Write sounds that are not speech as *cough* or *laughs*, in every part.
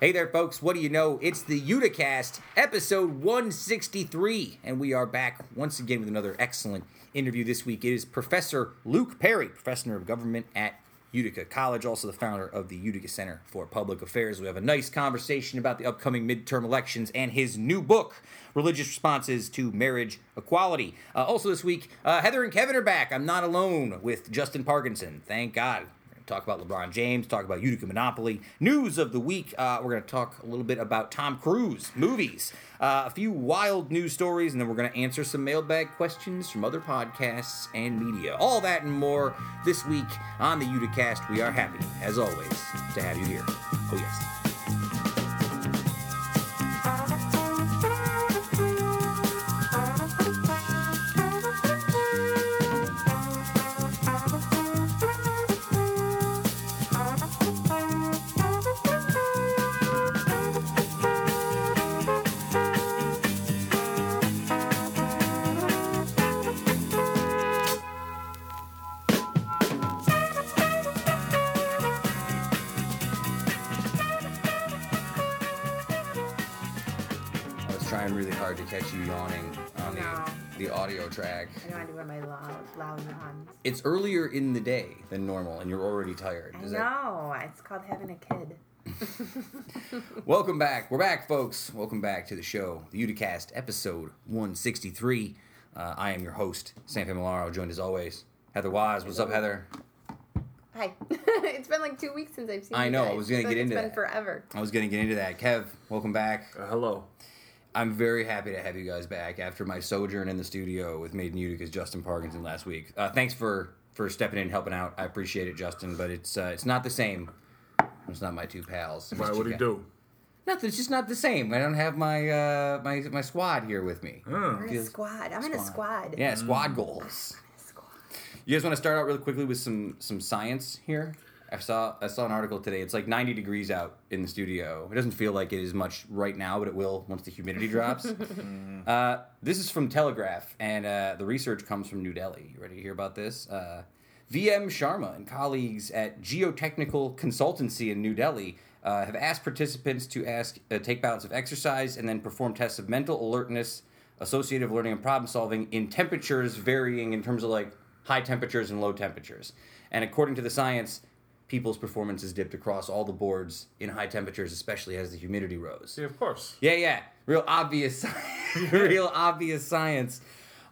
Hey there, folks. What do you know? It's the Uticast, episode 163, and we are back once again with another excellent interview this week. It is Professor Luke Perry, Professor of Government at Utica College, also the founder of the Utica Center for Public Affairs. We have a nice conversation about the upcoming midterm elections and his new book, Religious Responses to Marriage Equality. Uh, also this week, uh, Heather and Kevin are back. I'm not alone with Justin Parkinson. Thank God talk about LeBron James, talk about Utica Monopoly. News of the week, uh, we're going to talk a little bit about Tom Cruise, movies, uh, a few wild news stories, and then we're going to answer some mailbag questions from other podcasts and media. All that and more this week on the Uticast. We are happy, as always, to have you here. Oh, yes. It's earlier in the day than normal, and you're already tired. I Is that- know. It's called having a kid. *laughs* *laughs* Welcome back. We're back, folks. Welcome back to the show, the Uticast, episode 163. Uh, I am your host, Sam Milaro, joined as always, Heather Wise. What's up, Heather? Hi. *laughs* it's been like two weeks since I've seen I you know, I guys. was gonna Feel like get into It's that. been forever. I was going to get into that. Kev, welcome back. Uh, hello. I'm very happy to have you guys back after my sojourn in the studio with Made in Utica's Justin Parkinson last week. Uh, thanks for for stepping in and helping out. I appreciate it, Justin, but it's uh, it's not the same. It's not my two pals. Why? It's What do you do? Nothing. It's just not the same. I don't have my uh, my my squad here with me. Oh. We're in a squad. I'm in a squad. Yeah, squad goals. I'm in a squad. You guys want to start out really quickly with some some science here? I saw I saw an article today. It's like 90 degrees out in the studio. It doesn't feel like it is much right now, but it will once the humidity *laughs* drops. uh, this is from Telegraph, and uh, the research comes from New Delhi. You ready to hear about this? Uh, VM Sharma and colleagues at Geotechnical Consultancy in New Delhi uh, have asked participants to ask uh, take bouts of exercise and then perform tests of mental alertness, associative learning, and problem solving in temperatures varying in terms of like high temperatures and low temperatures. And according to the science, people's performances dipped across all the boards in high temperatures, especially as the humidity rose. Yeah, of course. Yeah, yeah. Real obvious, *laughs* real obvious science.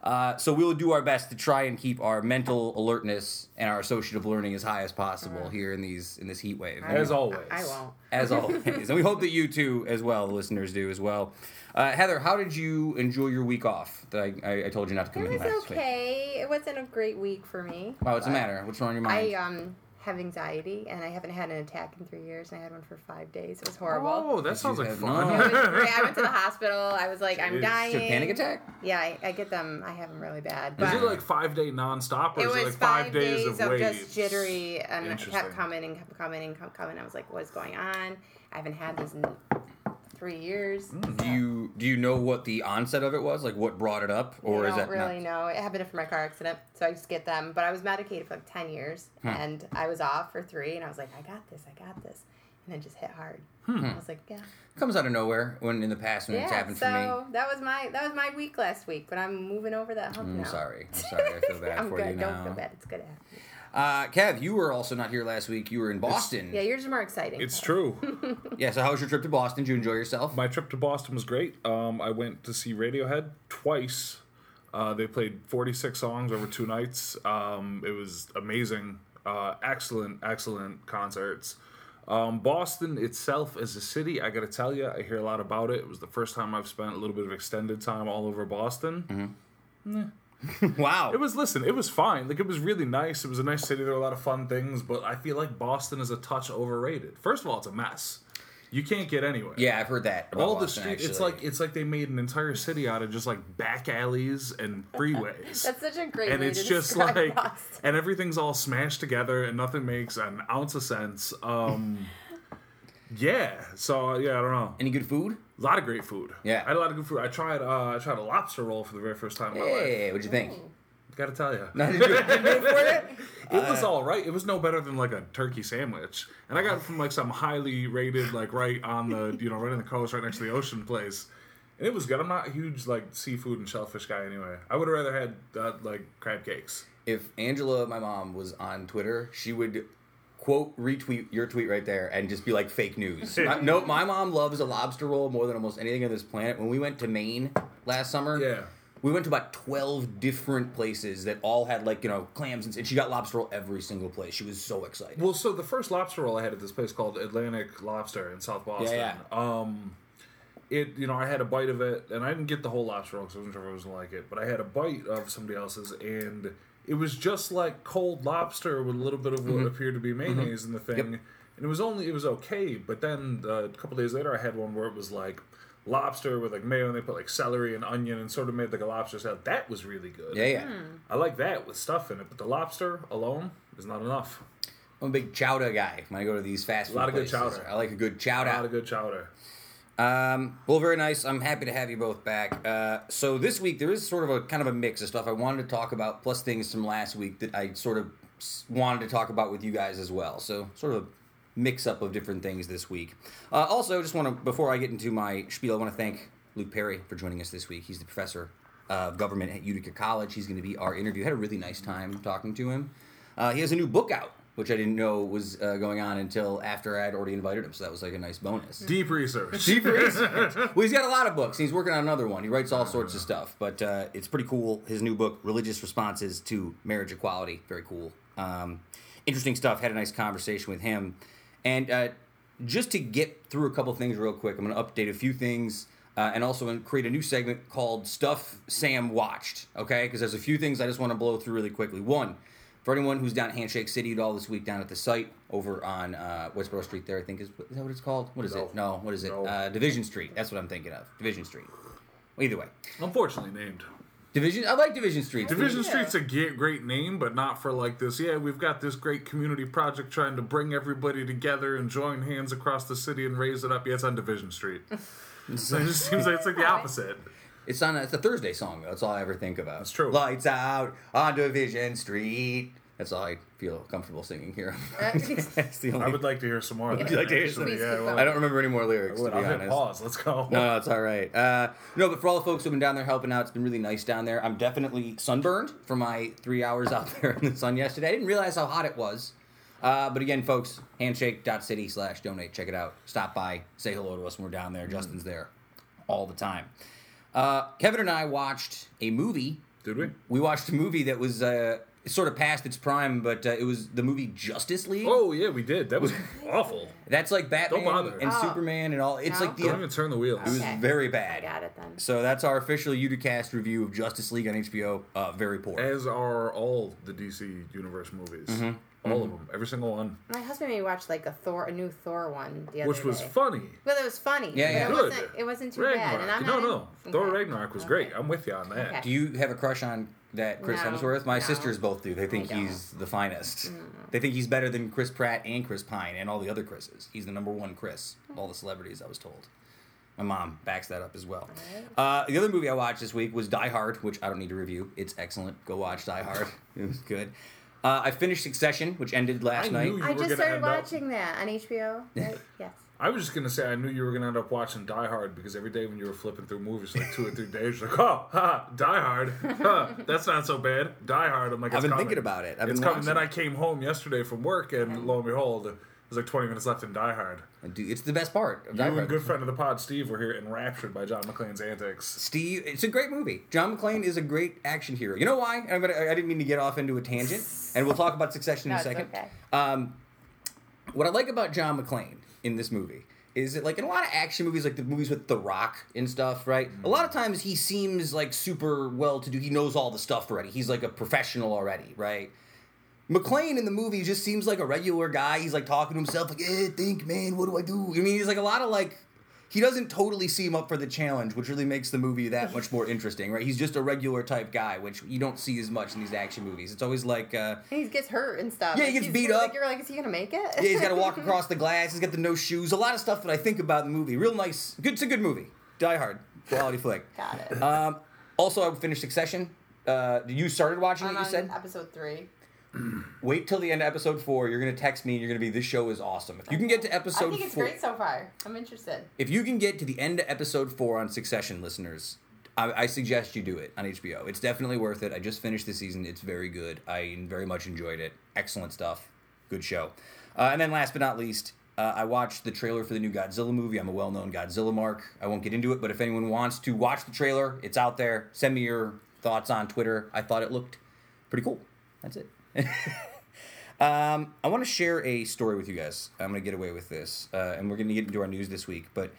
Uh, so we'll do our best to try and keep our mental alertness and our associative learning as high as possible here in these in this heat wave. As always. I won't. As always, and we hope that you too, as well, the listeners do as well. Uh, Heather, how did you enjoy your week off? That I, I, I told you not to come It in was last week. okay. It wasn't a great week for me. Wow, what's the matter? What's wrong in your mind? I um have anxiety and I haven't had an attack in three years and I had one for five days. It was horrible. Oh, that sounds like fun. no- It was great. I went to the hospital. I was like, I'm Jeez. dying. Is it a panic attack? Yeah, I, I get them. I have them really bad. Is it like five day nonstop, or it is was it like five, days, of, of, waves? just jittery, and it Interesting. kept coming and kept coming and kept coming. I was like, "What's going on?" I haven't had this in three years. Do you do you know what the onset of it was? Like what brought it up, or I is don't that not- really know. It happened after my car accident, so I just get them. But I was medicated for like ten years, Hmm. and I was off for three, and I was like, "I got this, I got this," and it just hit hard. Hmm. I was like, "Yeah." comes out of nowhere when in the past when it's yeah, happened so for me. that was my that was my week last week, but I'm moving over that hump I'm now. sorry. I'm sorry. I *laughs* feel bad I'm for good. you Don't feel bad. It's good to you. Uh, Kev, you were also not here last week. You were in Boston. Yeah, yours are more exciting. It's true. *laughs* Yeah, So how was your trip to Boston? Did you enjoy yourself? My trip to Boston was great. Um, I went to see Radiohead twice. Uh, they played 46 songs over two nights. Um, it was amazing. Uh, excellent, excellent concerts. Um, Boston itself as a city, I gotta tell you, I hear a lot about it. It was the first time I've spent a little bit of extended time all over Boston. *laughs* wow. It was listen, it was fine. Like it was really nice. It was a nice city. There were a lot of fun things, but I feel like Boston is a touch overrated. First of all, it's a mess. You can't get anywhere. yeah, I've heard that. About All the Boston, street, it's actually. like it's like they made an entire city out of just like back alleys and *laughs* freeways. That's such a great and way it's to just like Boston. and everything's all smashed together and nothing makes an ounce of sense. Um *laughs* Yeah. So yeah, I don't know. any good food. A lot of great food. Yeah. I had a lot of good food. I tried uh I tried a lobster roll for the very first time in my life. Hey, what'd you think? gotta tell *laughs* you. Did you, did you do it? It was all right. It was no better than like a turkey sandwich, and I got it from like some highly rated, like right on the, *laughs* you know, right on the coast, right next to the ocean place. And it was good. I'm not a huge like seafood and shellfish guy anyway. I would have rather had uh, like crab cakes. If Angela, my mom, was on Twitter, she would quote retweet your tweet right there and just be like fake news. *laughs* My- no, my mom loves a lobster roll more than almost anything on this planet. When we went to Maine last summer, Yeah. we went to about twelve different places that all had like you know clams and, and she got lobster roll every single place. She was so excited. Well, so the first lobster roll I had at this place called Atlantic Lobster in South Boston. Yeah, Um, it you know I had a bite of it, and I didn't get the whole lobster roll because I wasn't sure if I was gonna like it. But I had a bite of somebody else's, and it was just like cold lobster with a little bit of what Mm-hmm. appeared to be mayonnaise in the thing. And it was only it was okay. But then uh, a couple days later, I had one where it was like lobster with like mayo, and they put like celery and onion, and sort of made like a lobster salad. That was really good. yeah, yeah. I like that with stuff in it, but the lobster alone is not enough. I'm a big chowder guy when I go to these fast food lot of good places. chowder. I like a good chowder. A lot of good chowder. Um, well, very nice. I'm happy to have you both back. Uh, so this week there is sort of a kind of a mix of stuff I wanted to talk about, plus things from last week that I sort of wanted to talk about with you guys as well. So sort of a mix up of different things this week. Uh, also, just want to before I get into my spiel, I want to thank Luke Perry for joining us this week. He's the professor of government at Utica College. He's going to be our interview. Had a really nice time talking to him. Uh, he has a new book out. Which I didn't know was uh, going on until after I had already invited him, so that was like a nice bonus. Deep research. Deep *laughs* research. well, he's got a lot of books. He's working on another one. He writes all sorts of stuff, but uh, it's pretty cool. His new book, Religious Responses to Marriage Equality, very cool. Um, interesting stuff. Had a nice conversation with him, and uh, just to get through a couple things real quick, I'm going to update a few things. Uh, and also create a new segment called Stuff Sam Watched, okay? Because there's a few things I just want to blow through really quickly. One, for anyone who's down at Handshake City at all this week down at the site over on uh, Westboro Street, there I think is is that what it's called? What is No. it? No, what is it? No. Uh, Division Street. That's what I'm thinking of. Division Street. Well, either way, Unfortunately named. Division. I like Division Street. Division Yeah. Street's a great name, but not for like this. Yeah, we've got this great community project trying to bring everybody together and join hands across the city and raise it up. Yeah, it's on Division Street. so *laughs* it just seems like it's like the opposite. It's on. A, it's a Thursday song. though. That's all I ever think about. That's true. Lights out on Division Street. That's all I feel comfortable singing here. *laughs* That's *laughs* the only. I would like to hear some more. Of that, you like to hear some? Yeah, well. I don't remember any more lyrics. I'll to be hit honest. pause. Let's go. No, no, it's all right. Uh, no, but for all the folks who've been down there helping out, it's been really nice down there. I'm definitely sunburned for my three hours out *laughs* there in the sun yesterday. I didn't realize how hot it was. Uh, but again, folks, handshake.city slash donate. Check it out. Stop by, say hello to us when we're down there. Justin's there all the time. Uh, Kevin and I watched a movie. Did we? We watched a movie that was uh, sort of past its prime, but uh, it was the movie Justice League. Oh yeah, we did. That was *laughs* awful. That's like Batman and Oh. Superman and all. It's No? like the Don't even turn the wheels. it was Okay. very I bad. got it then. So that's our official Uticast review of Justice League on HBO. Uh, very poor. As are all the DC Universe movies. Mm-hmm. All of them. Every single one. My husband made me watch like a Thor, a new Thor one the other Which was day. funny. Well, it was funny. Yeah, but yeah. It Good. wasn't, it wasn't too bad. And I'm No, not no. in- Thor okay. Ragnarok was Okay. great. I'm with you on that. Okay. Do you have a crush on that Chris No, Hemsworth? My no. sisters both do. They think don't. Mm. he's the finest. They think he's better than Chris Pratt and Chris Pine and all the other Chris's. He's the number one Chris. of All the celebrities, I was told. My mom backs that up as well. Uh, the other movie I watched this week was Die Hard, which I don't need to review. It's excellent. Go watch Die Hard. *laughs* it was good. Uh, I finished Succession, which ended last I night. knew you I were just started end up- watching that on HBO. Right? *laughs* yes. I was just gonna say I knew you were gonna end up watching Die Hard because every day when you were flipping through movies, like two or three days, you're like, oh, ha, Die Hard, huh, that's not so bad. Die Hard. I'm like, I've been coming. thinking about it. I've it's been coming. Then I came home yesterday from work, and lo and behold, there's like 20 minutes left in Die Hard. And dude, it's the best part of You Die and Hard. good friend of the pod, Steve, were here enraptured by John McClane's antics. Steve, it's a great movie. John McClane is a great action hero. You know why? I'm gonna, I didn't mean to get off into a tangent, and we'll talk about Succession in No, a it's second. okay. Um, what I like about John McClane in this movie is that, like in a lot of action movies, like the movies with The Rock and stuff, right? A lot of times he seems like super well to do. He knows all the stuff already. He's like a professional already, right? McClane in the movie just seems like a regular guy. He's like talking to himself, like, "Eh, think, man, what do I do?" I mean, he's like a lot of like, he doesn't totally seem up for the challenge, which really makes the movie that much more interesting, right? He's just a regular type guy, which you don't see as much in these action movies. It's always like, uh, And he gets hurt and stuff. Yeah, he gets he's- beat like, up. You're like, is he gonna make it? yeah, he's got to walk *laughs* across the glass. He's got the no shoes. A lot of stuff that I think about in the movie. Real nice. Good. It's a good movie. Die Hard. Quality flick. *laughs* Got it. Um, also, I finished Succession. Uh, you started watching it. I'm You on said. episode three. *clears throat* Wait till the end of episode four. You're gonna text me and you're gonna be. This show is awesome. If you can get to episode I think it's four, great so far. I'm interested. if you can get to the end of episode four on Succession, listeners, I, I suggest you do it on HBO. It's definitely worth it. I just finished the season. It's very good. I very much enjoyed it. Excellent stuff. Good show. Uh, and then last but not least, uh, I watched the trailer for the new Godzilla movie. I'm a well-known Godzilla mark. I won't get into it, but if anyone wants to watch the trailer, it's out there. Send me your thoughts on Twitter. I thought it looked pretty cool. That's it. *laughs* Um, I want to share a story with you guys. I'm going to get away with this, uh, and we're going to get into our news this week. But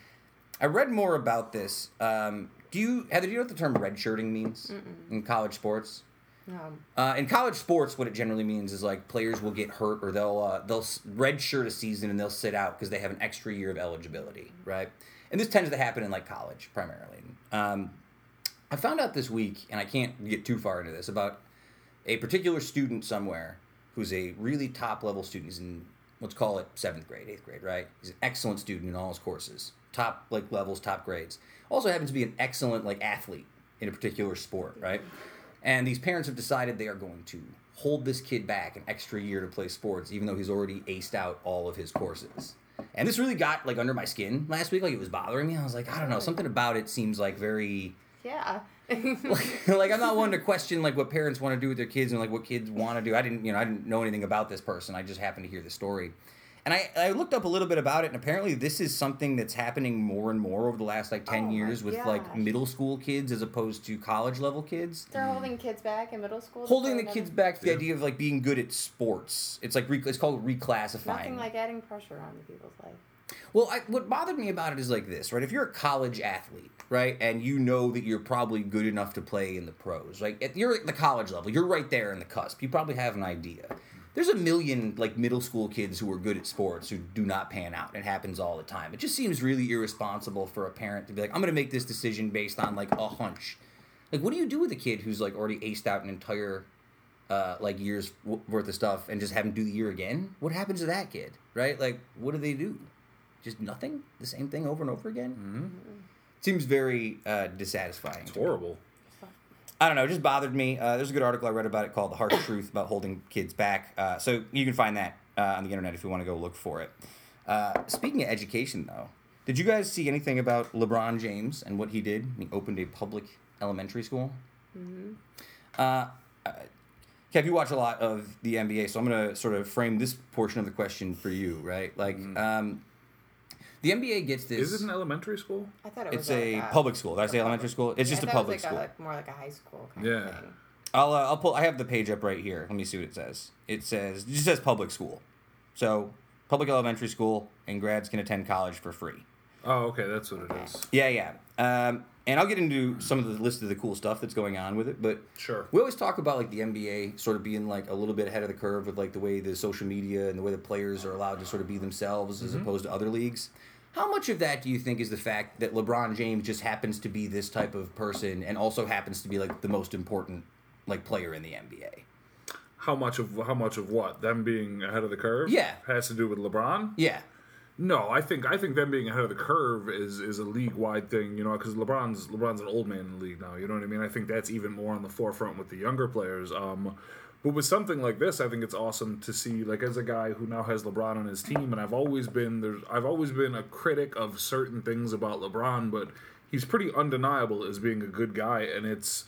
I read more about this. Um, do you, Heather? Do you know what the term redshirting means in college sports? Um, Uh, in college sports, what it generally means is like players will get hurt or they'll uh, they'll redshirt a season and they'll sit out because they have an extra year of eligibility, right? And this tends to happen in like college primarily. Um, I found out this week, and I can't get too far into this, about a particular student somewhere who's a really top level student. He's in let's call it seventh grade, eighth grade, right? He's an excellent student in all his courses, top like levels, top grades. Also happens to be an excellent like athlete in a particular sport, right? And these parents have decided they are going to hold this kid back an extra year to play sports, even though he's already aced out all of his courses. And this really got like under my skin last week. Like it was bothering me. I was like, I don't know, something about it seems like very yeah. *laughs* like I'm not one to question like what parents want to do with their kids and like what kids want to do. I didn't, you know, I didn't know anything about this person. I just happened to hear the story. And I, I looked up a little bit about it, and apparently this is something that's happening more and more over the last like ten Oh years with like middle school kids as opposed to college level kids. They're holding kids back in middle school. Holding the kids back to the Yeah. idea of like being good at sports. It's like re- it's called reclassifying. Nothing like adding pressure onto people's life. Well, I, what bothered me about it is like this, right? If you're a college athlete, right, and you know that you're probably good enough to play in the pros, like if you're at the college level, you're right there in the cusp. You probably have an idea. There's a million like middle school kids who are good at sports who do not pan out. It happens all the time. It just seems really irresponsible for a parent to be like, I'm going to make this decision based on like a hunch. Like, what do you do with a kid who's like already aced out an entire uh, like years worth of stuff and just have him do the year again? What happens to that kid, right? Like, what do they do? Just nothing? The same thing over and over again? Mm-hmm. Seems very uh, dissatisfying. It's horrible. I don't know. It just bothered me. Uh, there's a good article I read about it called "The Harsh *coughs* Truth About Holding Kids Back." Uh, so you can find that uh, on the internet if you want to go look for it. Uh, speaking of education, though, did you guys see anything about LeBron James and what he did? He opened a public elementary school. Uh, uh, Kev, you watch a lot of the NBA, so I'm going to sort of frame this portion of the question for you, right? Like, um, the NBA gets this. Is it an elementary school? I thought it was It's a like public school. Did I say elementary school? It's Yeah, just I a thought it public was like school. A, like, more like a high school kind Yeah. of thing. I'll uh, I'll pull. I have the page up right here. Let me see what it says. It says it just says public school, so public elementary school, and grads can attend college for free. Oh, okay, that's what it is. Yeah, yeah. Um, and I'll get into some of the list of the cool stuff that's going on with it. But Sure. we always talk about like the NBA sort of being like a little bit ahead of the curve with like the way the social media and the way the players are allowed to sort of be themselves as mm-hmm. opposed to other leagues. How much of that do you think is the fact that LeBron James just happens to be this type of person and also happens to be like the most important like player in the NBA? How much of how much of what them being ahead of the curve? Yeah. has to do with LeBron. Yeah. No, I think I think them being ahead of the curve is is a league wide thing. You know, because LeBron's LeBron's an old man in the league now. You know what I mean? I think that's even more on the forefront with the younger players. Um, but with something like this, I think it's awesome to see. Like as a guy who now has LeBron on his team, and I've always been there's I've always been a critic of certain things about LeBron, but he's pretty undeniable as being a good guy, and it's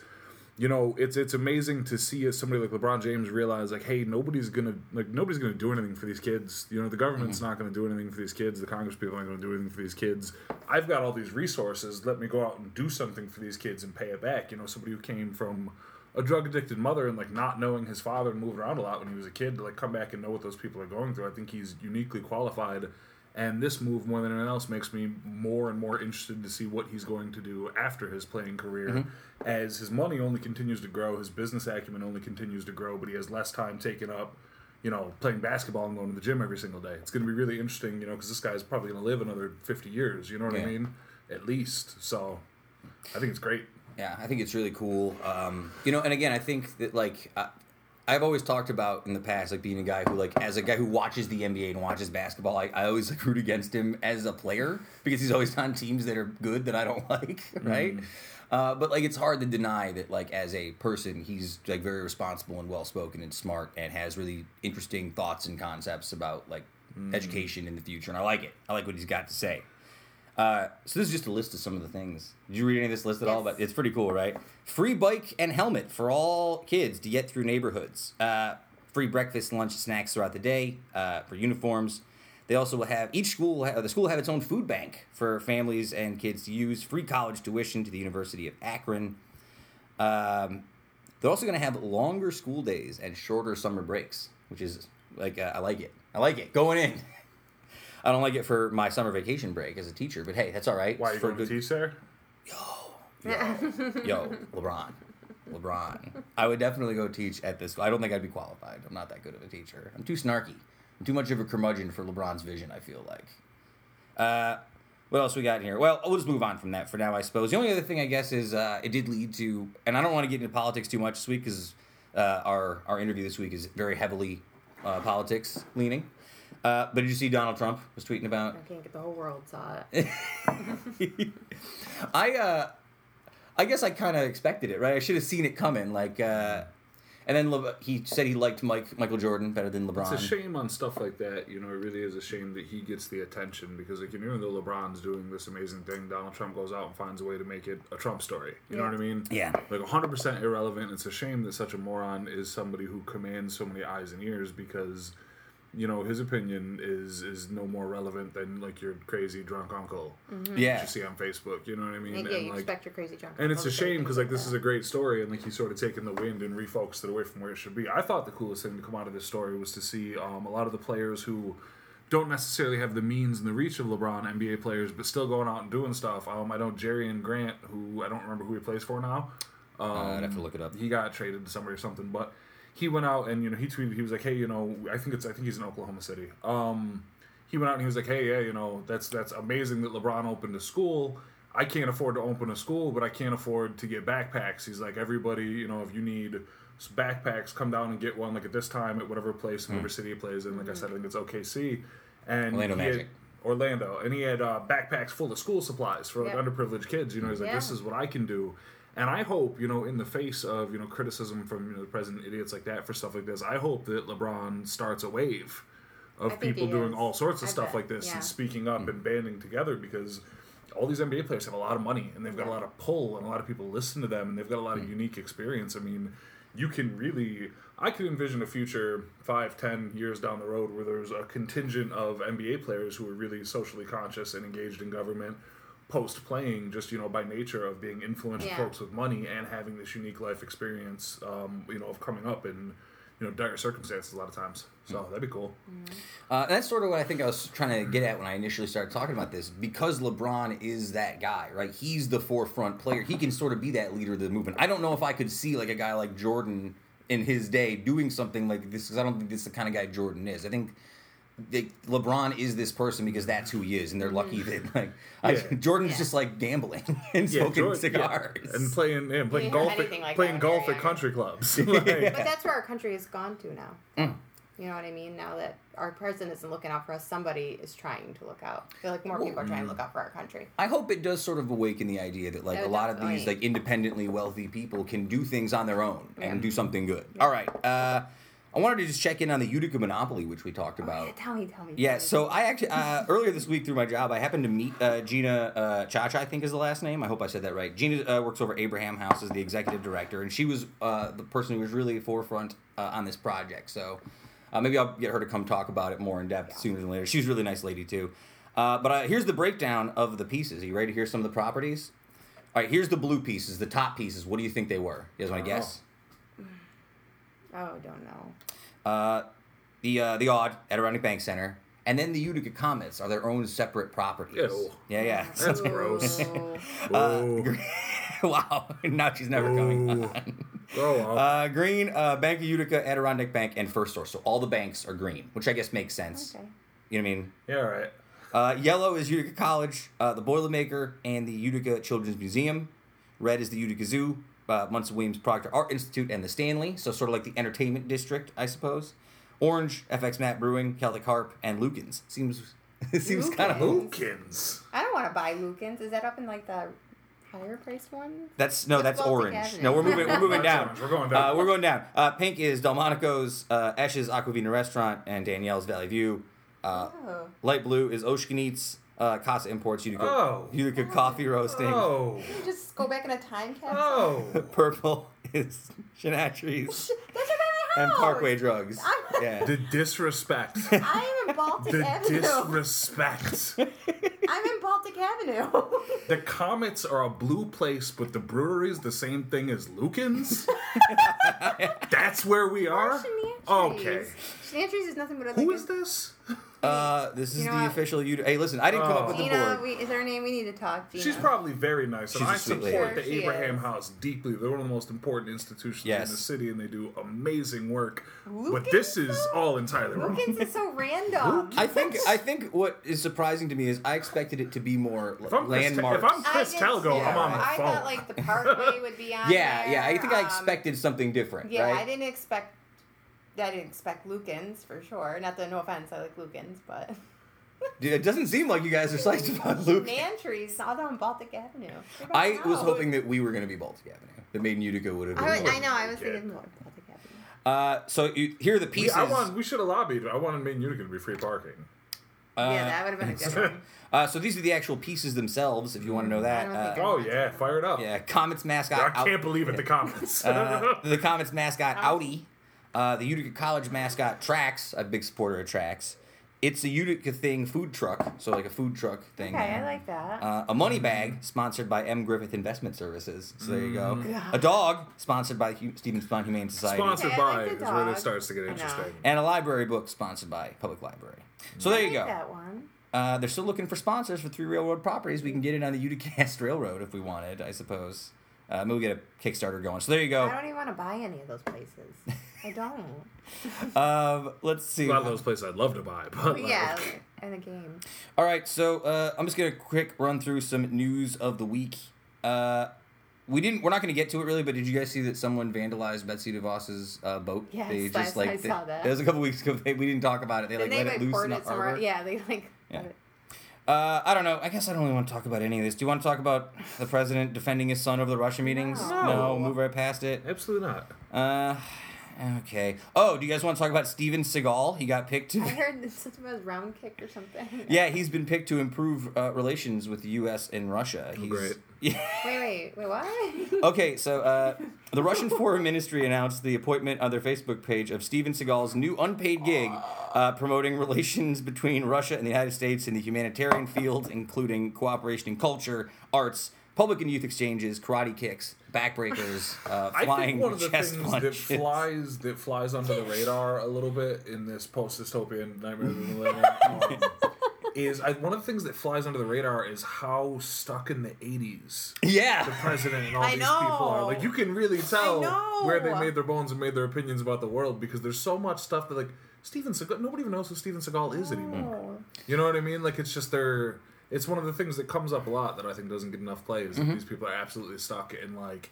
you know, it's it's amazing to see somebody like LeBron James realize like, hey, nobody's gonna like nobody's gonna do anything for these kids. You know, the government's mm-hmm. not gonna do anything for these kids. The Congress people aren't gonna do anything for these kids. I've got all these resources. Let me go out and do something for these kids and pay it back. You know, somebody who came from a drug addicted mother and like not knowing his father and moved around a lot when he was a kid to like come back and know what those people are going through. I think he's uniquely qualified. And this move, more than anything else, makes me more and more interested to see what he's going to do after his playing career. As his money only continues to grow, his business acumen only continues to grow, but he has less time taken up, you know, playing basketball and going to the gym every single day. It's going to be really interesting, you know, because this guy's probably going to live another 50 years, you know what Yeah. I mean? At least. So I think it's great. Yeah, I think it's really cool. Um, you know, and again, I think that like I, I've always talked about in the past, like being a guy who, like, as a guy who watches the NBA and watches basketball, I, I always like root against him as a player because he's always on teams that are good that I don't *laughs* like, right? Uh, but like, it's hard to deny that, like, as a person, he's like very responsible and well spoken and smart and has really interesting thoughts and concepts about like education in the future, and I like it. I like what he's got to say. Uh, so this is just a list of some of the things. Did you read any of this list at all? But it's pretty cool, right? Free bike and helmet for all kids to get through neighborhoods. Uh, free breakfast, lunch, snacks throughout the day uh, for uniforms. They also will have each school will have, the school will have its own food bank for families and kids to use. Free college tuition to the University of Akron. Um, they're also going to have longer school days and shorter summer breaks, which is like uh, I like it. I like it going in. *laughs* I don't like it for my summer vacation break as a teacher, but hey, that's all right. Why It's you for going to good- teach there? Yo, LeBron. LeBron. I would definitely go teach at this. I don't think I'd be qualified. I'm not that good of a teacher. I'm too snarky. I'm too much of a curmudgeon for LeBron's vision, I feel like. Uh, what else we got here? Well, we'll just move on from that for now, I suppose. The only other thing, I guess, is uh, it did lead to, and I don't want to get into politics too much this week because uh, our, our interview this week is very heavily uh, politics leaning. Uh, but did you see Donald Trump was tweeting about I can't get the whole world saw it. *laughs* I uh, I guess I kind of expected it, right? I should have seen it coming. Like, uh, and then Le- he said he liked Mike Michael Jordan better than LeBron. It's a shame on stuff like that. You know, it really is a shame that he gets the attention because, like, even though LeBron's doing this amazing thing, Donald Trump goes out and finds a way to make it a Trump story. You know what I mean? Yeah. Like 100% irrelevant. It's a shame that such a moron is somebody who commands so many eyes and ears because, you know, his opinion is is no more relevant than like your crazy drunk uncle that Yeah, you see on Facebook. You know what I mean? Mm-hmm. yeah, And, you like, expect your crazy drunk. and it's a shame because like this that. is a great story and like he's sort of taken the wind and refocused it away from where it should be. I thought the coolest thing to come out of this story was to see um, a lot of the players who don't necessarily have the means and the reach of LeBron, NBA players, but still going out and doing stuff. Um, I know Jerami Grant, who I don't remember who he plays for now. uh, I'd have to look it up. He got traded to somewhere or something, but he went out and you know he tweeted he was like, hey, you know, I think it's I think he's in Oklahoma City. Um, he went out and he was like, hey, yeah, you know, that's that's amazing that LeBron opened a school. I can't afford to open a school, but I can't afford to get backpacks. He's like, everybody, you know, if you need backpacks, come down and get one. Like at this time, at whatever place, whatever city he plays in. Like I said, I think it's OKC. And Orlando he had- Magic. Orlando, and he had uh, backpacks full of school supplies for like Yeah. underprivileged kids. You know, he's like, Yeah. this is what I can do. And I hope, you know, in the face of you know criticism from you know the president, idiots like that for stuff like this, I hope that LeBron starts a wave of people doing is. all sorts of I stuff bet, like this yeah. and speaking up and banding together because all these NBA players have a lot of money and they've got a lot of pull and a lot of people listen to them and they've got a lot of hmm. unique experience. I mean, you can really I could envision a future five, ten years down the road where there's a contingent of NBA players who are really socially conscious and engaged in government post playing just you know by nature of being influential Yeah. folks with money and having this unique life experience um, you know of coming up in you know dire circumstances a lot of times so that'd be cool Uh, that's sort of what I think I was trying to get at when I initially started talking about this. Because LeBron is that guy, right? He's the forefront player. He can sort of be that leader of the movement. I don't know if I could see like a guy like Jordan in his day doing something like this because I don't think this is the kind of guy Jordan is. I think that LeBron is this person because that's who he is, and they're lucky that like I- Yeah. *laughs* Jordan's Yeah. just like gambling *laughs* and Yeah, smoking Jordan- yeah. cigars. and playing yeah, playing golf at, like playing golf at country clubs *laughs* But that's where our country has gone to now. Mm. You know what I mean? Now that our president isn't looking out for us, somebody is trying to look out. I feel like more people are trying to look out for our country. I hope it does sort of awaken the idea that like Oh, a lot of these like independently wealthy people can do things on their own and do something good. All right. Uh, I wanted to just check in on the Utica monopoly, which we talked about. Yeah, tell me, tell me. Yeah, so I actually uh, earlier this week through my job, I happened to meet uh, Gina uh, Chacha. I think is the last name. I hope I said that right. Gina uh, works over Abraham House as the executive director, and she was uh, the person who was really forefront uh, on this project. So uh, maybe I'll get her to come talk about it more in depth sooner than later. She was a really nice lady too. Uh, but uh, here's the breakdown of the pieces. Are you ready to hear some of the properties? All right, here's the blue pieces, the top pieces. What do you think they were? You guys want to guess? Oh, don't know. Uh, the uh, the Aud Adirondack Bank Center, and then the Utica Comets are their own separate properties. Ew. Yeah, yeah. *laughs* That's gross. Ooh. *laughs* Ooh. *laughs* wow. now she's never coming Ooh. on. Uh, green, uh, Bank of Utica, Adirondack Bank, and First Source. So all the banks are green, which I guess makes sense. Okay. You know what I mean? yeah, all right. Uh, yellow is Utica College, uh, the Boilermaker, and the Utica Children's Museum. Red is the Utica Zoo, uh, Munson Williams Proctor Art Institute, and the Stanley. So sort of like the entertainment district, I suppose. Orange, FX Matt Brewing, Celtic Harp, and Lukens. Seems *laughs* it seems kind of Lukens? Lukens. I don't want to buy Lukens. Is that up in like the higher priced one? That's no, That's that's orange. No, we're moving. We're moving *laughs* down. We're going down. Uh, we're going down. Uh, pink is Delmonico's, uh, Ash's Aquavina Restaurant, and Danielle's Valley View. Uh, Oh. light blue is Oshkin Eats, uh, Casa Imports, Utica, Oh. Utica Coffee Roasting. Oh. Can you just go back in a time capsule? Oh. *laughs* Purple is Chanatry's That's right by my and. Parkway Drugs. I'm- Yeah. The disrespect. *laughs* I am in Baltic The Avenue. disrespect. *laughs* I'm in Baltic Avenue. The Comets are a blue place, but the brewery's the same thing as Lucan's? That's where we are? Okay. Chanatry's is nothing but a Who like is a- this? Uh, this is You know the what? official. Utica. Hey, listen, I didn't come Oh. up with the Gina, board. we, is her name? We need to talk. Gina. She's probably very nice, and She's a I sweet support lady. the Sure she Abraham is. House deeply. They're one of the most important institutions Yes. in the city, and they do amazing work. but this is though? all entirely wrong. Lukens is so random. I think I think what is surprising to me is I expected it to be more If I'm Chris, landmarks. if I'm Chris did Telgo, too. I'm on the I phone. thought like the Parkway would be on *laughs* yeah, there. yeah. I think I um, expected something different. Yeah, right? I didn't expect. I didn't expect Lukens for sure. Not that no offense, I like Lukens, but *laughs* Dude, It doesn't seem like you guys are psyched about Luke. Nantries all down Baltic Avenue. I my was hoping that we were going to be Baltic Avenue. That made Utica would have been. I, was, more. I know. I was thinking more Baltic Avenue. Uh, so you, here are the We, pieces. I want, we should have lobbied. I wanted Maine Utica to be free parking. Uh, yeah, that would have been a good one. *laughs* Uh, so these are the actual pieces themselves, if you want to know that. Uh, Oh, yeah, fire it up. yeah, Comets mascot. I out- I can't believe it, the comments. *laughs* uh, the Comets mascot Audi, uh, the Utica College mascot Trax. I'm a big supporter of Trax. It's a Utica thing food truck, so like a food truck thing. Okay, I like that. Uh, a money bag sponsored by M. Griffith Investment Services. So there you go. God. A dog sponsored by Hu- Stevens-Swan Humane Society. Sponsored Okay, I by like the is where dog. this starts to get I know. interesting. And a library book sponsored by Public Library. So there I you like go. That one. Uh, they're still looking for sponsors for three railroad properties. We can get it on the Uticast Railroad if we wanted, I suppose. Uh, maybe we'll get a Kickstarter going. So there you go. I don't even want to buy any of those places. I *laughs* don't. Um, let's see. A lot of those places I'd love to buy, but like, yeah, in the game. All right, so uh, I'm just gonna quick run through some news of the week. Uh, we didn't. We're not gonna get to it really, but did you guys see that someone vandalized Betsy DeVos's uh, boat? Yes, they just I- like I they- saw that. It was a couple weeks ago. They, we didn't talk about it. They like Then let they it loose in the it somewhere. harbor. Yeah, they like. Yeah. Uh, I don't know. I guess I don't really want to talk about any of this. Do you want to talk about the president defending his son over the Russia meetings? No. move right past it. absolutely not. Uh, okay. Oh, do you guys want to talk about Steven Seagal? He got picked to. I heard this something about round kick or something. *laughs* Yeah, he's been picked to improve uh, relations with the U.S. and Russia. He's, Great. *laughs* Yeah. Wait, wait, wait, what? *laughs* Okay, so uh, the Russian Foreign Ministry announced the appointment on their Facebook page of Steven Seagal's new unpaid gig, uh, promoting relations between Russia and the United States in the humanitarian field, including cooperation in culture, arts, public and youth exchanges, karate kicks, backbreakers, *laughs* uh, I flying think one of the chest things that flies that flies under the radar a little bit in this post dystopian nightmare of the millennium um, is I, one of the things that flies under the radar is how stuck in the '80s Yeah, the president and *laughs* all I these people are. Like you can really tell where they made their bones and made their opinions about the world because there's so much stuff that like Steven Seagal. Nobody even knows who Steven Seagal is anymore. Oh. You know what I mean? Like it's just their. It's one of the things that comes up a lot that I think doesn't get enough play is that Mm-hmm. these people are absolutely stuck in like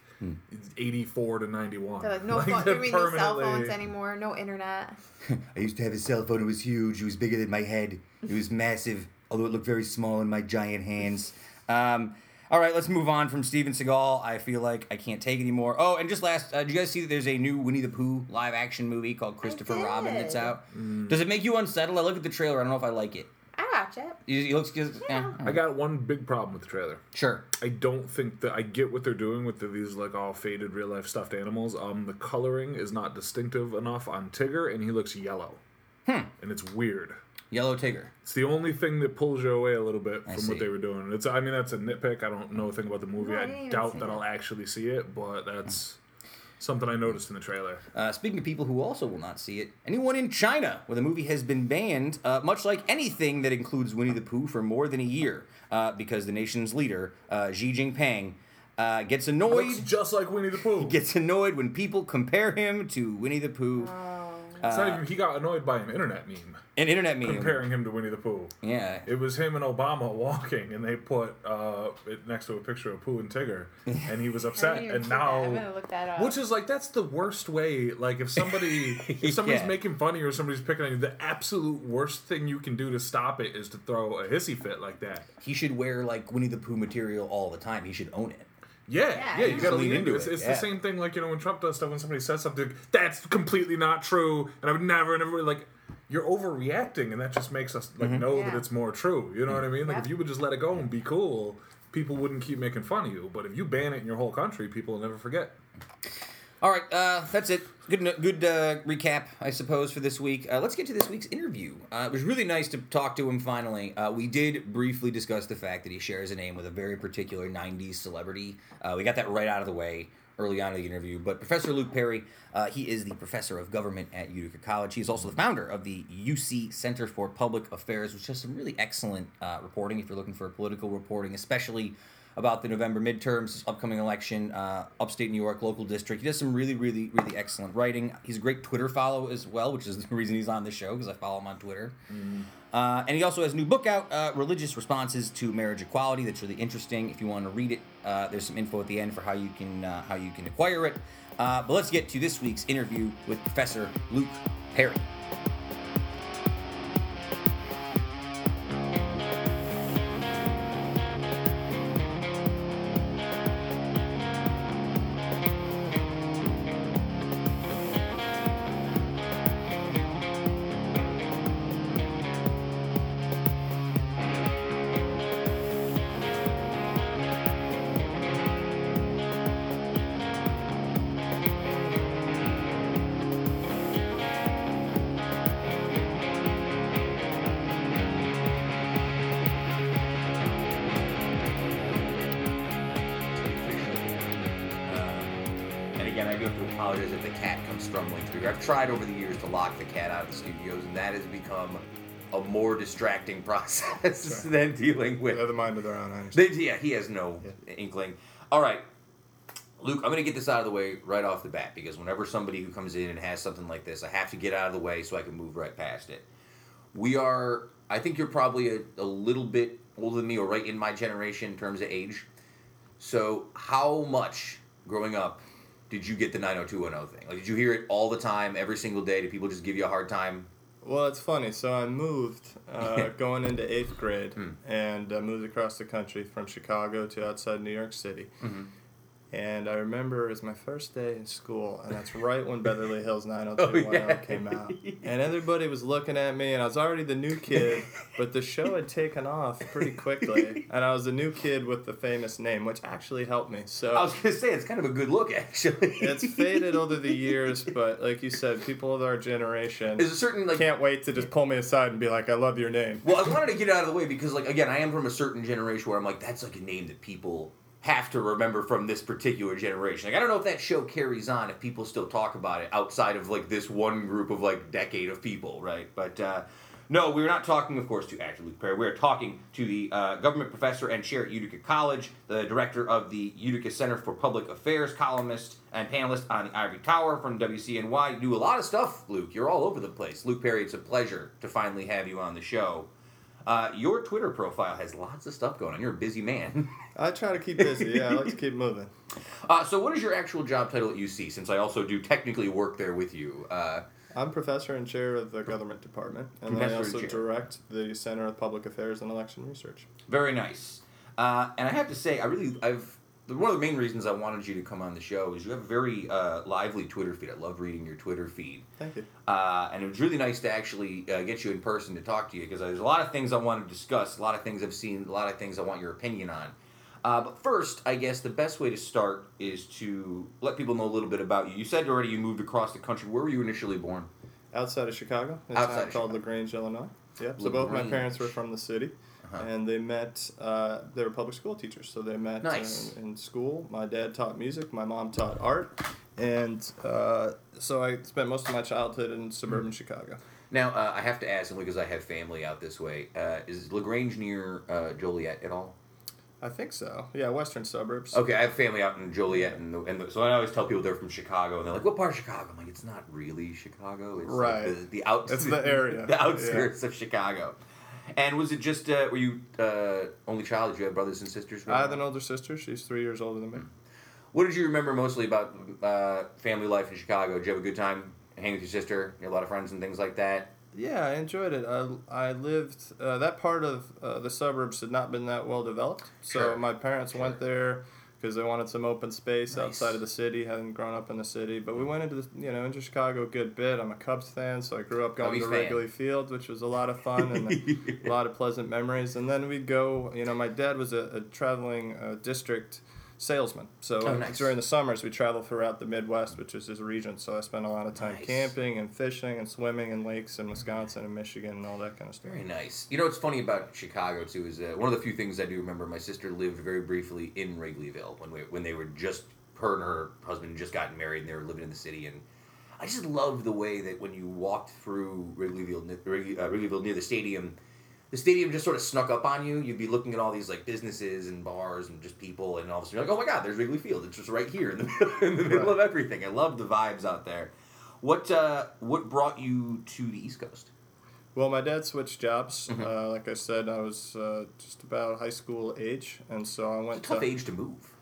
eighty four to ninety one. They're like, no phone, we need cell phones anymore? No internet. *laughs* I used to have a cell phone. It was huge. It was bigger than my head. It was massive, although it looked very small in my giant hands. Um, all right, let's move on from Steven Seagal. I feel like I can't take anymore. Oh, and just last, uh, did you guys see that there's a new Winnie the Pooh live action movie called Christopher Robin that's out? Mm. Does it make you unsettled? I look at the trailer. I don't know if I like it. I watch it. It, it looks good. Yeah. I got one big problem with the trailer. Sure. I don't think that I get what they're doing with the, these like all faded real life stuffed animals. Um, the coloring is not distinctive enough on Tigger, and he looks yellow, Hmm. and it's weird. Yellow Tigger. It's the only thing that pulls you away a little bit I from see. what they were doing. It's I mean that's a nitpick. I don't know a thing about the movie. No, I I, doubt that it. I'll actually see it, but that's something I noticed in the trailer. Uh, speaking of people who also will not see it, anyone in China where the movie has been banned, uh, much like anything that includes Winnie the Pooh for more than a year, uh, because the nation's leader, uh, Xi Jinping, uh, gets annoyed. Looks just like Winnie the Pooh. *laughs* gets annoyed when people compare him to Winnie the Pooh. It's not even. He got annoyed by an internet meme An internet meme. comparing him to Winnie the Pooh. Yeah. It was him and Obama walking, and they put uh, it next to a picture of Pooh and Tigger, *laughs* and he was upset. And see that. I'm now, gonna look that up. which is like that's the worst way. Like if somebody, *laughs* if somebody's Yeah. making fun of you or somebody's picking on you, the absolute worst thing you can do to stop it is to throw a hissy fit like that. He should wear like Winnie the Pooh material all the time. He should own it. Yeah, Yeah, yeah, you you gotta lean lean into into it. It's, it's yeah. the same thing like you know when Trump does stuff when somebody says something that's completely not true, and I would never, and everybody like you're overreacting, and that just makes us like Mm-hmm. know that it's more true. You know what I mean? Like Yeah. if you would just let it go and be cool, people wouldn't keep making fun of you. But if you ban it in your whole country, people will never forget. All right, uh, that's it. Good, good uh, recap, I suppose, for this week. Uh, let's get to this week's interview. Uh, it was really nice to talk to him finally. Uh, we did briefly discuss the fact that he shares a name with a very particular '90s celebrity. Uh, we got that right out of the way early on in the interview. But Professor Luke Perry, he is the professor of government at Utica College. He's also the founder of the UC Center for Public Affairs, which has some really excellent reporting if you're looking for political reporting, especially about the November midterms, upcoming election, uh, upstate New York, local district. He does some really, really, really excellent writing. He's a great Twitter follow as well, which is *laughs* the reason he's on the show because I follow him on Twitter. Uh, and he also has a new book out, uh, Religious Responses to Marriage Equality. That's really interesting. If you want to read it, uh, there's some info at the end for how you can uh, how you can acquire it. Uh, but let's get to this week's interview with Professor Luke Perry. Distracting process *laughs* than dealing with. They have mind of their own. They, yeah, he has no inkling. All right, Luke, I'm going to get this out of the way right off the bat because whenever somebody who comes in and has something like this, I have to get out of the way so I can move right past it. We are, I think you're probably a, a little bit older than me or right in my generation in terms of age. So, how much growing up did you get the 90210 thing? Like, did you hear it all the time, every single day? Did people just give you a hard time? Well, it's funny. So I moved uh, *laughs* going into eighth grade, Hmm. and I moved across the country from Chicago to outside New York City. Mm-hmm. And I remember it was my first day in school, and that's right when Beverly Hills *laughs* 90210 Oh, yeah. came out. *laughs* And everybody was looking at me, and I was already the new kid, but the show had taken off pretty quickly, *laughs* and I was the new kid with the famous name, which actually helped me. So I was going to say, it's kind of a good look, actually. it's faded over the years, but like you said, people of our generation There's a certain, like, can't wait to just pull me aside and be like, "I love your name." Well, I wanted to get it out of the way because, like, again, I am from a certain generation where I'm like, that's like a name that people have to remember from this particular generation. Like, I don't know if that show carries on if people still talk about it outside of like this one group of like decade of people, right? But uh, no, we're not talking, of course, to actor Luke Perry. We're talking to the uh, government professor and chair at Utica College, the director of the Utica Center for Public Affairs, columnist and panelist on the Ivory Tower from WCNY. You do a lot of stuff, Luke. You're all over the place. Luke Perry, it's a pleasure to finally have you on the show. Uh, your Twitter profile has lots of stuff going on. You're a busy man. *laughs* I try to keep busy. Yeah, I like to keep moving. Uh, so, what is your actual job title at UC? Since I also do technically work there with you. Uh, I'm professor and chair of the government department, and I also chair. direct the Center of Public Affairs and Election Research. very nice. Uh, and I have to say, I really, I've one of the main reasons I wanted you to come on the show is you have a very uh, lively Twitter feed. I love reading your Twitter feed. Thank you. Uh, and it was really nice to actually uh, get you in person to talk to you because there's a lot of things I want to discuss, a lot of things I've seen, a lot of things I want your opinion on. Uh, but first, I guess the best way to start is to let people know a little bit about you. You said already you moved across the country. Where were you initially born? Outside of Chicago, it's Outside called Chicago. Lagrange, Illinois. Yep. So both my parents were from the city, Uh-huh. and they met. Uh, they were public school teachers, so they met Nice. in, in school. My dad taught music. My mom taught art, and uh, so I spent most of my childhood in suburban Chicago. Now, uh, I have to ask, simply because I have family out this way, uh, is Lagrange near uh, Joliet at all? I think so. Yeah, western suburbs. Okay, I have family out in Joliet, and, the, and the, so I always tell people they're from Chicago, and they're like, "What part of Chicago?" I'm like, "It's not really Chicago. It's Right. like the, the out, It's the area. *laughs* the outskirts of Chicago." And was it just uh, were you uh, only child? Did you have brothers and sisters? I have an older sister. She's three years older than me. What did you remember mostly about uh, family life in Chicago? Did you have a good time hanging with your sister? You had a lot of friends and things like that. Yeah, I enjoyed it. I, I lived uh, that part of uh, the suburbs had not been that well developed, so Sure. my parents Sure. went there because they wanted some open space Nice. outside of the city. Hadn't grown up in the city, but we went into the, you know into Chicago a good bit. I'm a Cubs fan, so I grew up going Cubbies to. Wrigley Field, which was a lot of fun and a, a *laughs* lot of pleasant memories. And then we'd go. You know, my dad was a, a traveling uh, district salesman, so Oh, nice. during the summers we travel throughout the Midwest, which is his region. So I spent a lot of time Nice. camping and fishing and swimming in lakes in Wisconsin and Michigan and all that kind of stuff. Very nice. You know what's funny about Chicago too is uh, one of the few things I do remember. My sister lived very briefly in Wrigleyville when we when they were just her and her husband just gotten married and they were living in the city. And I just love the way that when you walked through Wrigleyville, Wrigley- uh, Wrigleyville near the stadium, the stadium just sort of snuck up on you. You'd be looking at all these like businesses and bars and just people, and all of a sudden you're like, oh my god, there's Wrigley Field. It's just right here in the *laughs* middle, in the middle Right. of everything. I love the vibes out there. What uh, what brought you to the East Coast? Well, my dad switched jobs. Mhm. Uh, like I said, I was uh, just about high school age, and so I went It's a tough to. age to move.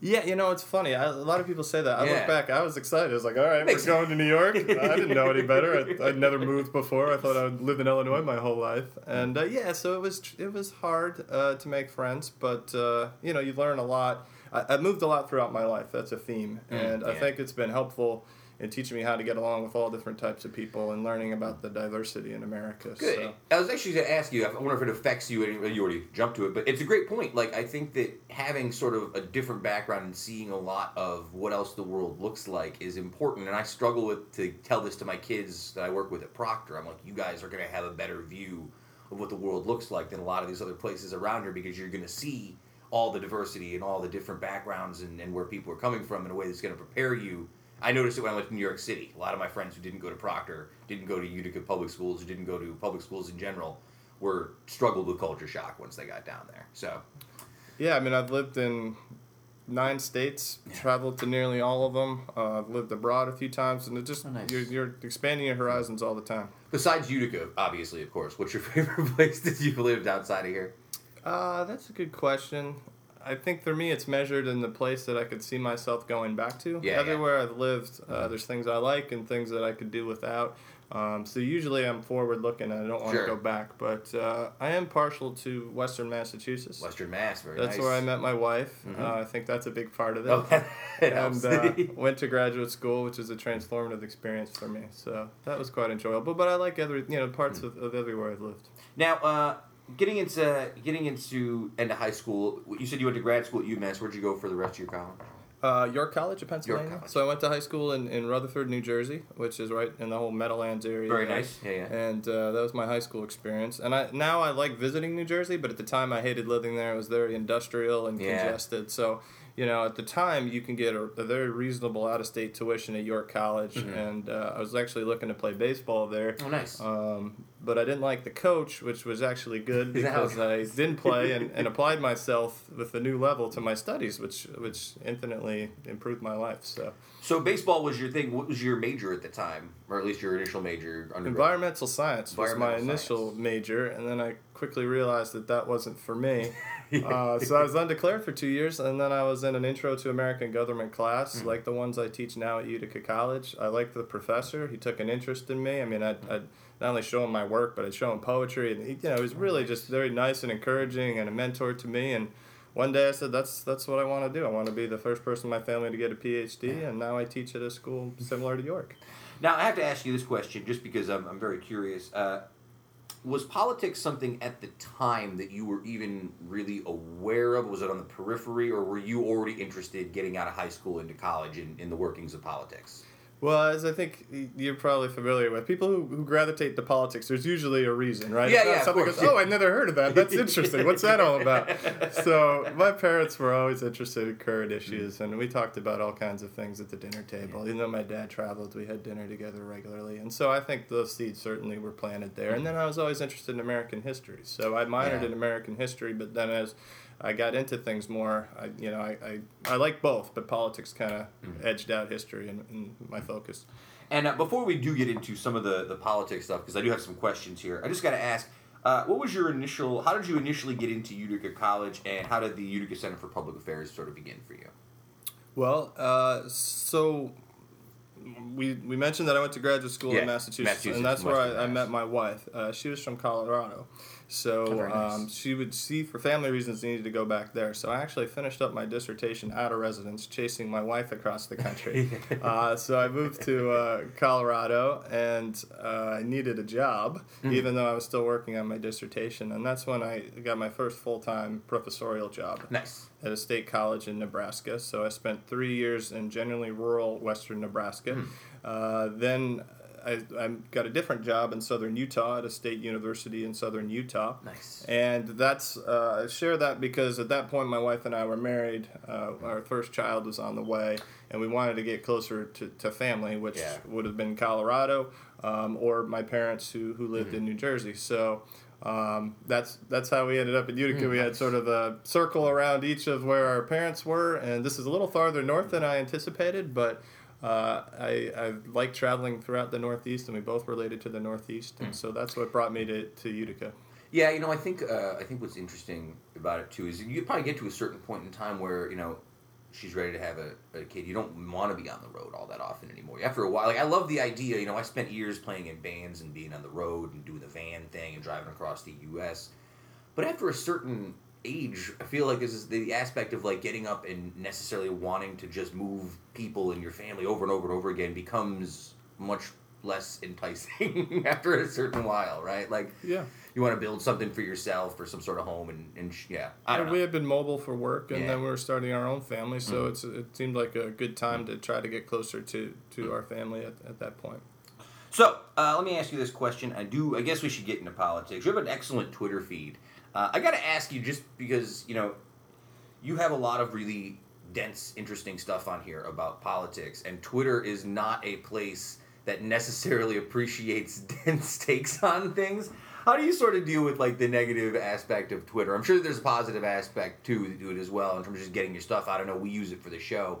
Yeah, you know, it's funny. I, a lot of people say that. I Yeah. look back, I was excited. I was like, all right, Makes we're going to New York. *laughs* I didn't know any better. I, I'd never moved before. I thought I would live in Illinois my whole life. And uh, yeah, so it was it was hard uh, to make friends, but uh, you know, you learn a lot. I, I moved a lot throughout my life. That's a theme, Mm, and I think it's been helpful in teaching me how to get along with all different types of people and learning about the diversity in America. Good. So. I was actually going to ask you. I wonder if it affects you. and You already jumped to it, but it's a great point. Like I think that having sort of a different background and seeing a lot of what else the world looks like is important. And I struggle with to tell this to my kids that I work with at Proctor. I'm like, you guys are going to have a better view of what the world looks like than a lot of these other places around here because you're going to see all the diversity and all the different backgrounds and, and where people are coming from in a way that's going to prepare you. I noticed it when I went to New York City. A lot of my friends who didn't go to Proctor, didn't go to Utica public schools, who didn't go to public schools in general, were struggled with culture shock once they got down there. So Yeah, I mean, I've lived in nine states, traveled to nearly all of them. Uh, I've lived abroad a few times, and it just Oh, nice. you're, you're expanding your horizons all the time. besides Utica, obviously, of course, what's your *laughs* favorite place that you've lived outside of here? Uh, that's a good question. I think for me, it's measured in the place that I could see myself going back to. Yeah, yeah. Everywhere I've lived, uh, there's things I like and things that I could do without. Um, so usually I'm forward looking and I don't want to Sure. go back. But uh, I am partial to Western Massachusetts. Western Mass, very nice. That's nice. where I met my wife. Mhm. Uh, I think that's a big part of it. Oh, *laughs* it and uh, went to graduate school, which is a transformative experience for me. So that was quite enjoyable. But I like every you know parts of, of everywhere I've lived. now, uh, getting into getting into into high school, you said you went to grad school at UMass. Where'd you go for the rest of your college? Uh, York College of Pennsylvania. College. So I went to high school in, in Rutherford, New Jersey, which is right in the whole Meadowlands area. Very there. nice. Yeah, yeah. And uh, that was my high school experience. And I now I like visiting New Jersey, but at the time I hated living there. It was very industrial and Yeah. congested. So you know, at the time you can get a, a very reasonable out of state tuition at York College, Mhm. and uh, I was actually looking to play baseball there. Oh, nice. Um, but I didn't like the coach, which was actually good *laughs* Is that how- because I didn't play and, *laughs* and applied myself with a new level to my studies, which which infinitely improved my life. So so baseball was your thing. What was your major at the time, or at least your initial major? Environmental science was my Environmental initial major, and then I quickly realized that that wasn't for me. *laughs* uh, so I was undeclared for two years, and then I was in an intro to American government class, Hmm. like the ones I teach now at Utica College. I liked the professor; he took an interest in me. I mean, I'd, I'd not only show him my work, but I'd show him poetry, and he, you know, he was really just very nice and encouraging, and a mentor to me. And one day I said, "That's that's what I want to do. I want to be the first person in my family to get a PhD." And now I teach at a school similar to York. Now I have to ask you this question, just because I'm, I'm very curious. Uh, was politics something at the time that you were even really aware of? Was it on the periphery, or were you already interested getting out of high school into college in, in the workings of politics? Well, as I think you're probably familiar with, people who, who gravitate to politics, there's usually a reason, right? Yeah, yeah, of Something course, goes, oh, I never heard of that. That's interesting. What's that all about? *laughs* So my parents were always interested in current issues, and we talked about all kinds of things at the dinner table. Even though my dad traveled, we had dinner together regularly, and so I think those seeds certainly were planted there. And then I was always interested in American history, so I minored Yeah. in American history, but then as I got into things more. I, you know, I, I, I like both, but politics kind of Mm-hmm. edged out history in, in my focus. And uh, before we do get into some of the, the politics stuff, because I do have some questions here, I just got to ask, uh, what was your initial? How did you initially get into Utica College, and how did the Utica Center for Public Affairs sort of begin for you? Well, uh, so we we mentioned that I went to graduate school Yeah, in Massachusetts, Massachusetts, and that's where I, I met my wife. Uh, she was from Colorado, so nice. um, she would see for family reasons needed to go back there. So I actually finished up my dissertation out of residence, chasing my wife across the country. *laughs* uh, so I moved to uh, Colorado, and uh, I needed a job, Hmm. even though I was still working on my dissertation, and that's when I got my first full time professorial job Nice. at a state college in Nebraska. So I spent three years in generally rural western Nebraska. Uh, then I, I got a different job in southern Utah at a state university in southern Utah. Nice. And that's uh, I share that because at that point my wife and I were married. Uh, our first child was on the way, and we wanted to get closer to, to family, which Yeah. would have been Colorado um, or my parents who, who lived Mm-hmm. in New Jersey. So um, that's that's how we ended up in Utica. Mm, we had sort of a circle around each of where our parents were, and this is a little farther north than I anticipated, but. Uh, I, I like traveling throughout the Northeast, and we both related to the Northeast, Mm. and so that's what brought me to, to Utica. Yeah, you know, I think uh, I think what's interesting about it too is you probably get to a certain point in time where you know she's ready to have a, a kid. You don't want to be on the road all that often anymore. After a while, like I love the idea. You know, I spent years playing in bands and being on the road and doing the van thing and driving across the U.S. But after a certain age, I feel like this is the aspect of like getting up and necessarily wanting to just move people in your family over and over and over again becomes much less enticing *laughs* after a certain while, right? Like Yeah. you want to build something for yourself or some sort of home and, and sh- yeah i don't And we had been mobile for work, and Yeah. then we were starting our own family, so Mhm. it's it seemed like a good time to try to get closer to to our family at, at that point. so uh, let me ask you this question i do i guess we should get into politics you have an excellent twitter feed uh, i gotta ask you just because you know you have a lot of really dense interesting stuff on here about politics and twitter is not a place that necessarily *laughs* appreciates *laughs* dense takes on things. How do you sort of deal with like the negative aspect of twitter? I'm sure there's a positive aspect to, to it as well in terms of just getting your stuff. Out i don't know. We use it for the show.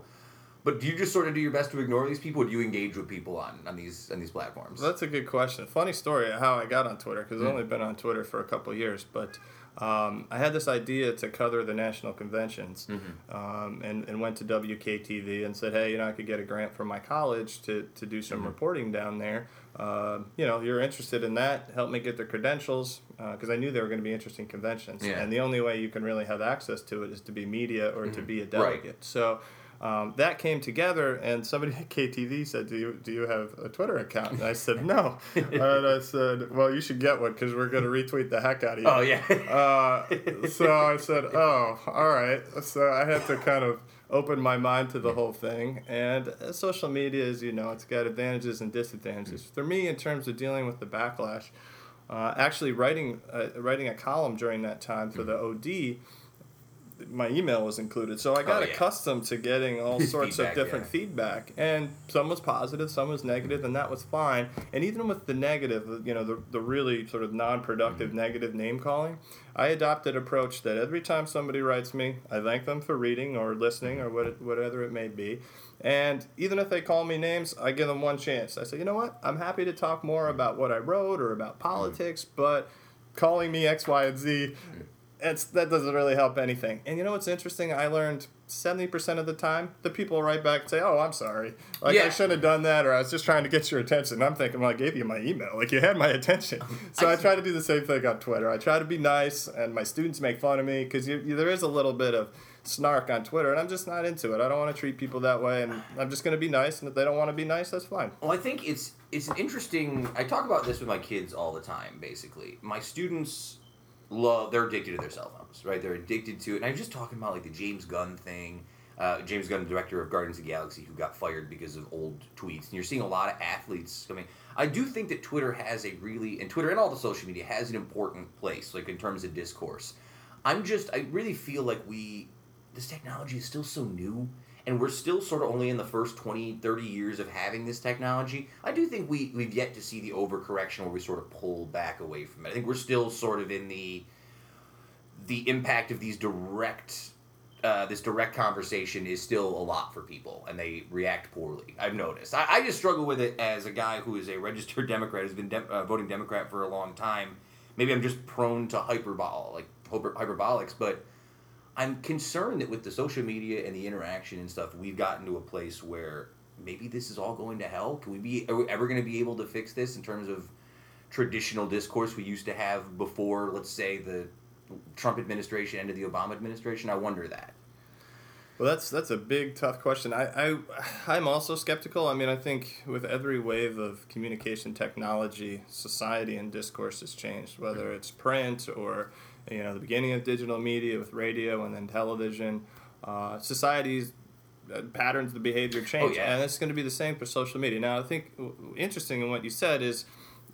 But do you just sort of do your best to ignore these people or do you engage with people on, on these on these platforms? That's a good question. Funny story how I got on Twitter because Mm. I've only been on Twitter for a couple of years, but um, I had this idea to cover the national conventions Mm-hmm. um, and, and went to WKTV and said, hey, you know, I could get a grant from my college to, to do Mm-hmm. some reporting down there. Uh, you know, you're interested in that, help me get the credentials because I knew they were going to be interesting conventions. Yeah. And the only way you can really have access to it is to be media or to be a Mm-hmm. Right. delegate. So um, that came together, and somebody at KTV said, "Do you do you have a Twitter account?" And I said, "No." *laughs* and I said, "Well, you should get one because we're going to retweet the heck out of you." oh yeah Uh, so I said, "Oh, all right." So I had to kind of open my mind to the whole thing. And uh, social media, as you know, it's got advantages and disadvantages. For me, in terms of dealing with the backlash, uh, actually writing uh, writing a column during that time for the OD. My email was included, so I got Oh, yeah. accustomed to getting all *laughs* sorts Feedback, of different yeah. feedback, and some was positive, some was negative, and that was fine. And even with the negative, you know, the, the really sort of non-productive Mm-hmm. negative name calling, I adopted approach that every time somebody writes me, I thank them for reading or listening or what, whatever it may be. And even if they call me names, I give them one chance. I say, you know what? I'm happy to talk more about what I wrote or about politics, but calling me X, Y, and Z, it's, that doesn't really help anything. And you know what's interesting? I learned 70% of the time, the people write back and say, oh, I'm sorry. Like, Yeah. I shouldn't have done that, or I was just trying to get your attention. I'm thinking, well, I gave you my email. Like, you had my attention. *laughs* So I, try to do the same thing on Twitter. I try to be nice, and my students make fun of me because there is a little bit of snark on Twitter, and I'm just not into it. I don't want to treat people that way, and I'm just going to be nice. And if they don't want to be nice, that's fine. Well, I think it's it's an interesting. I talk about this with my kids all the time. Basically, my students love. They're addicted to their cell phones, right? They're addicted to it. And I'm just talking about like the James Gunn thing. uh, James Gunn, director of Guardians of the Galaxy, who got fired because of old tweets. And you're seeing a lot of athletes coming. I do think that Twitter has a really, and Twitter and all the social media has an important place, like in terms of discourse. I'm just, I really feel like we, this technology is still so new, and we're still sort of only in the first 20, 30 years of having this technology. I do think we, we've yet to see the overcorrection where we sort of pull back away from it. I think we're still sort of in the, the impact of these direct uh, this direct conversation is still a lot for people, and they react poorly. I've noticed. I, I just struggle with it as a guy who is a registered *laughs* Democrat, has been de- uh, voting Democrat for a long time. Maybe I'm just prone to hyperbol, like hyper- hyperbolics, but I'm concerned that with the social media and the interaction and stuff, we've gotten to a place where maybe this is all going to hell. Can we be? Are we ever going to be able to fix this in terms of traditional discourse we used to have before? Let's say the Trump administration ended the Obama administration. I wonder that. Well, that's that's a big tough question. I, I I'm also skeptical. I mean, I think with every wave of communication technology, society and discourse has changed. Whether it's print or you know the beginning of digital media with radio and then television, uh, society's uh, patterns of behavior change, Oh, yeah. and it's going to be the same for social media. Now, I think w- interesting in what you said is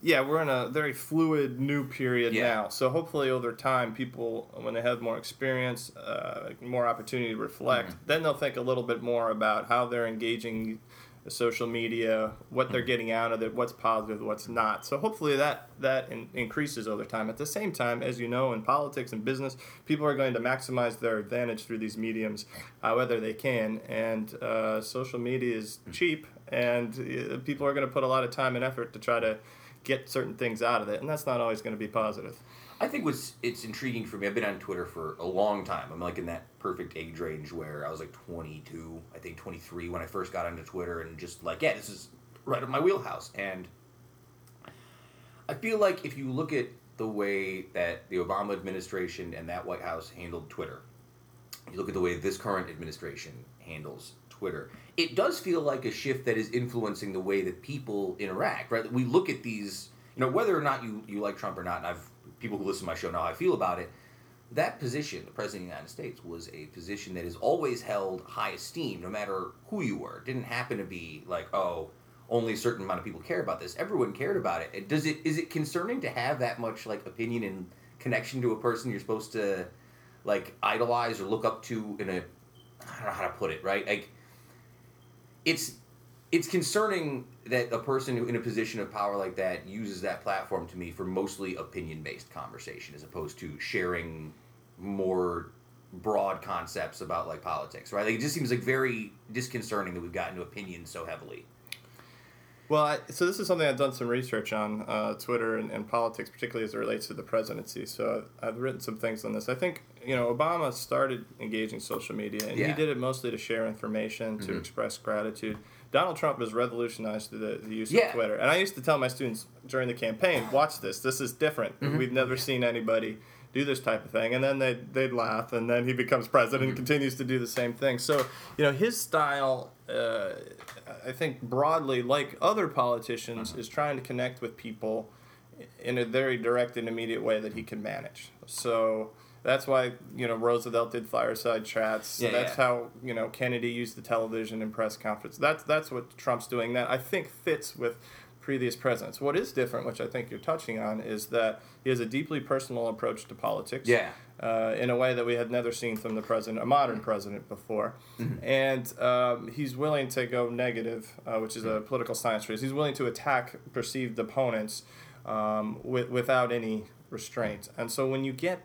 yeah, we're in a very fluid new period Yeah. now. So hopefully over time, people when they have more experience, uh, more opportunity to reflect, Mm-hmm. then they'll think a little bit more about how they're engaging the social media, what they're getting out of it, what's positive, what's not. So hopefully that that in, increases over time. At the same time, as you know, in politics and business, people are going to maximize their advantage through these mediums, whether they can. And uh, social media is cheap, and uh, people are going to put a lot of time and effort to try to get certain things out of it, and that's not always going to be positive. I think what's it's intriguing for me. I've been on Twitter for a long time. I'm like in that perfect age range where I was like 22, I think 23 when I first got onto Twitter, and just like yeah, this is right up my wheelhouse. And I feel like if you look at the way that the Obama administration and that White House handled Twitter, you look at the way this current administration handles Twitter, it does feel like a shift that is influencing the way that people interact, right? We look at these, you know, whether or not you, you like Trump or not, and I've people who listen to my show know how I feel about it. That position, the President of the United States, was a position that is always held high esteem, no matter who you were. It didn't happen to be like, oh, only a certain amount of people care about this. Everyone cared about it. Does it is it concerning to have that much like opinion and connection to a person you're supposed to like idolize or look up to in a I don't know how to put it, right? Like it's it's concerning that a person in a position of power like that uses that platform to me for mostly opinion based conversation as opposed to sharing more broad concepts about like politics, right? Like it just seems like very disconcerting that we've gotten to opinions so heavily. Well, I, so this is something I've done some research on uh, Twitter and, and politics, particularly as it relates to the presidency. So I've written some things on this. I think you know Obama started engaging social media, and he did it mostly to share information, to Mhm. express gratitude. Donald Trump has revolutionized the, the use Yeah. of Twitter, and I used to tell my students during the campaign, "Watch this. This is different. Mhm. We've never seen anybody." Do this type of thing, and then they they'd laugh, and then he becomes president and continues to do the same thing. So, you know, his style, uh, I think broadly, like other politicians, is trying to connect with people in a very direct and immediate way that he can manage. So that's why you know Roosevelt did fireside chats. Yeah, that's yeah. how you know Kennedy used the television and press conference. That's that's what Trump's doing. That I think fits with previous presidents. What is different, which I think you're touching on, is that he has a deeply personal approach to politics Yeah. uh, in a way that we had never seen from the president, a modern president, before. And um, he's willing to go negative, uh, which is a political science phrase. He's willing to attack perceived opponents um, with, without any restraint. And so when you get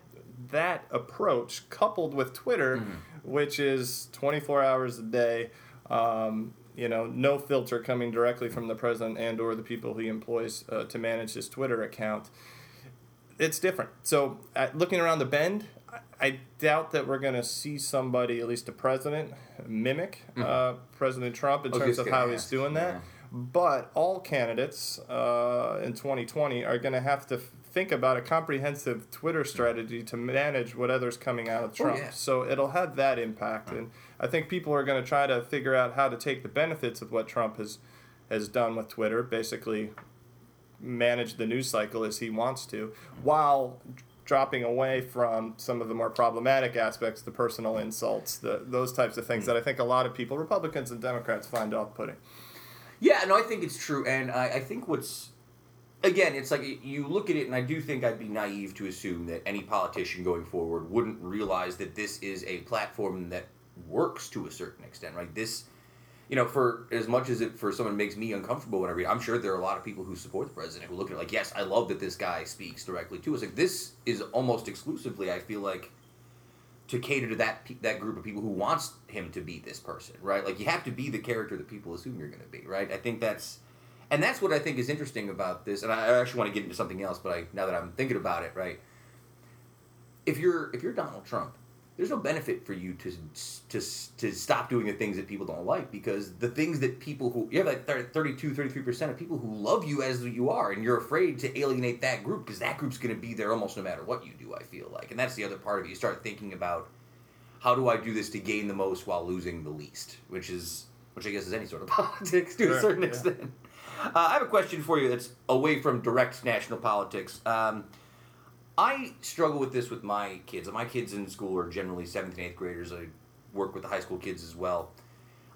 that approach coupled with Twitter, which is 24 hours a day, um, you know, no filter coming directly from the president and or the people he employs uh, to manage his Twitter account, it's different. So, uh, looking around the bend, I, doubt that we're going to see somebody, at least a president, mimic uh, President Trump in terms of how he's doing that. yeah. But all candidates uh, in 2020 are going to have to think about a comprehensive Twitter strategy to manage whatever's coming out of Oh, Trump. yeah. So it'll have that impact, and I think people are going to try to figure out how to take the benefits of what Trump has has done with Twitter, basically manage the news cycle as he wants to, while dropping away from some of the more problematic aspects, the personal insults, the those types of things hmm. that I think a lot of people, Republicans and Democrats, find off-putting. Yeah, no, I think it's true, and I, I think what's again, it's like you look at it, and I do think I'd be naive to assume that any politician going forward wouldn't realize that this is a platform that works to a certain extent, right? This, you know, for as much as it for someone makes me uncomfortable when I read, I'm sure there are a lot of people who support the president who look at it like, yes, I love that this guy speaks directly to us. Like this is almost exclusively, I feel like, to cater to that that group of people who wants him to be this person, right? Like you have to be the character that people assume you're going to be, right? I think that's and that's what I think is interesting about this. And I actually want to get into something else, but I, now that I'm thinking about it, right? If you're if you're Donald Trump, there's no benefit for you to to to stop doing the things that people don't like because the things that people who you have like 32 33% of people who love you as you are and you're afraid to alienate that group because that group's going to be there almost no matter what you do i feel like and that's the other part of it you start thinking about how do i do this to gain the most while losing the least which is which i guess is any sort of *laughs* politics to Sure, a certain yeah. extent uh, I have a question for you that's away from direct national politics. Um, I struggle with this with my kids. My kids in school are generally seventh and eighth graders. I work with the high school kids as well.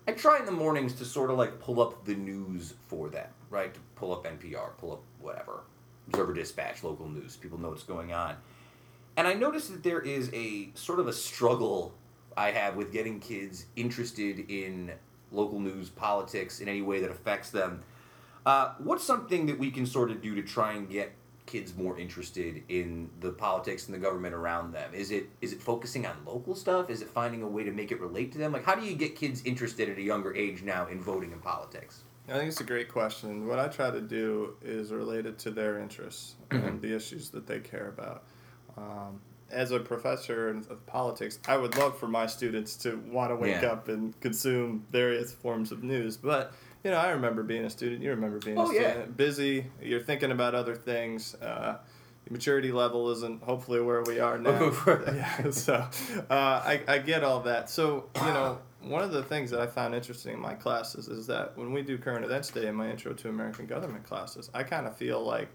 I try in the mornings to sort of like pull up the news for them, right? To pull up NPR, pull up whatever, Observer Dispatch, local news. People know what's going on. And I notice that there is a sort of a struggle I have with getting kids interested in local news, politics in any way that affects them. Uh, what's something that we can sort of do to try and get kids more interested in the politics and the government around them? Is it is it focusing on local stuff? Is it finding a way to make it relate to them? Like, how do you get kids interested at a younger age now in voting and politics? I think it's a great question. What I try to do is related to their interests and the issues that they care about. Um, as a professor of politics, I would love for my students to want to wake Yeah. up and consume various forms of news. But you know, I remember being a student. You remember being Oh, a yeah. student. Busy. You're thinking about other things. Uh, maturity level isn't hopefully where we are now. *laughs* *laughs* yeah, so uh, I, I get all that. So, you know, one of the things that I found interesting in my classes is that when we do current events day in my intro to American government classes, I kind of feel like